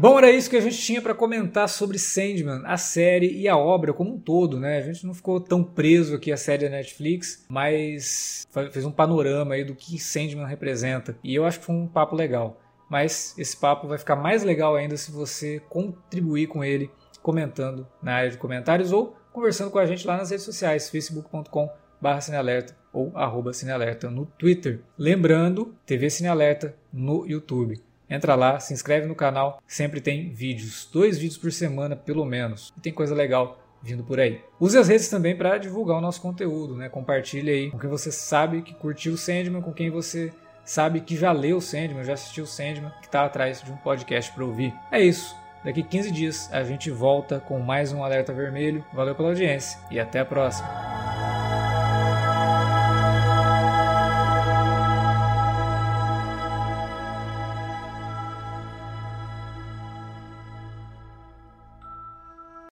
Bom, era isso que a gente tinha para comentar sobre Sandman, a série e a obra como um todo, né? A gente não ficou tão preso aqui à série da Netflix, mas fez um panorama aí do que Sandman representa. E eu acho que foi um papo legal. Mas esse papo vai ficar mais legal ainda se você contribuir com ele comentando na área de comentários ou conversando com a gente lá nas redes sociais, facebook.com barra ou arroba Cinealerta no Twitter. Lembrando, TV Cinealerta no YouTube. Entra lá, se inscreve no canal, sempre tem vídeos, dois vídeos por semana pelo menos. E tem coisa legal vindo por aí. Use as redes também para divulgar o nosso conteúdo, né? Compartilhe aí com quem você sabe que curtiu o Sandman, com quem você sabe que já leu o Sandman, já assistiu o Sandman, que está atrás de um podcast para ouvir. É isso. Daqui 15 dias a gente volta com mais um Alerta Vermelho. Valeu pela audiência e até a próxima.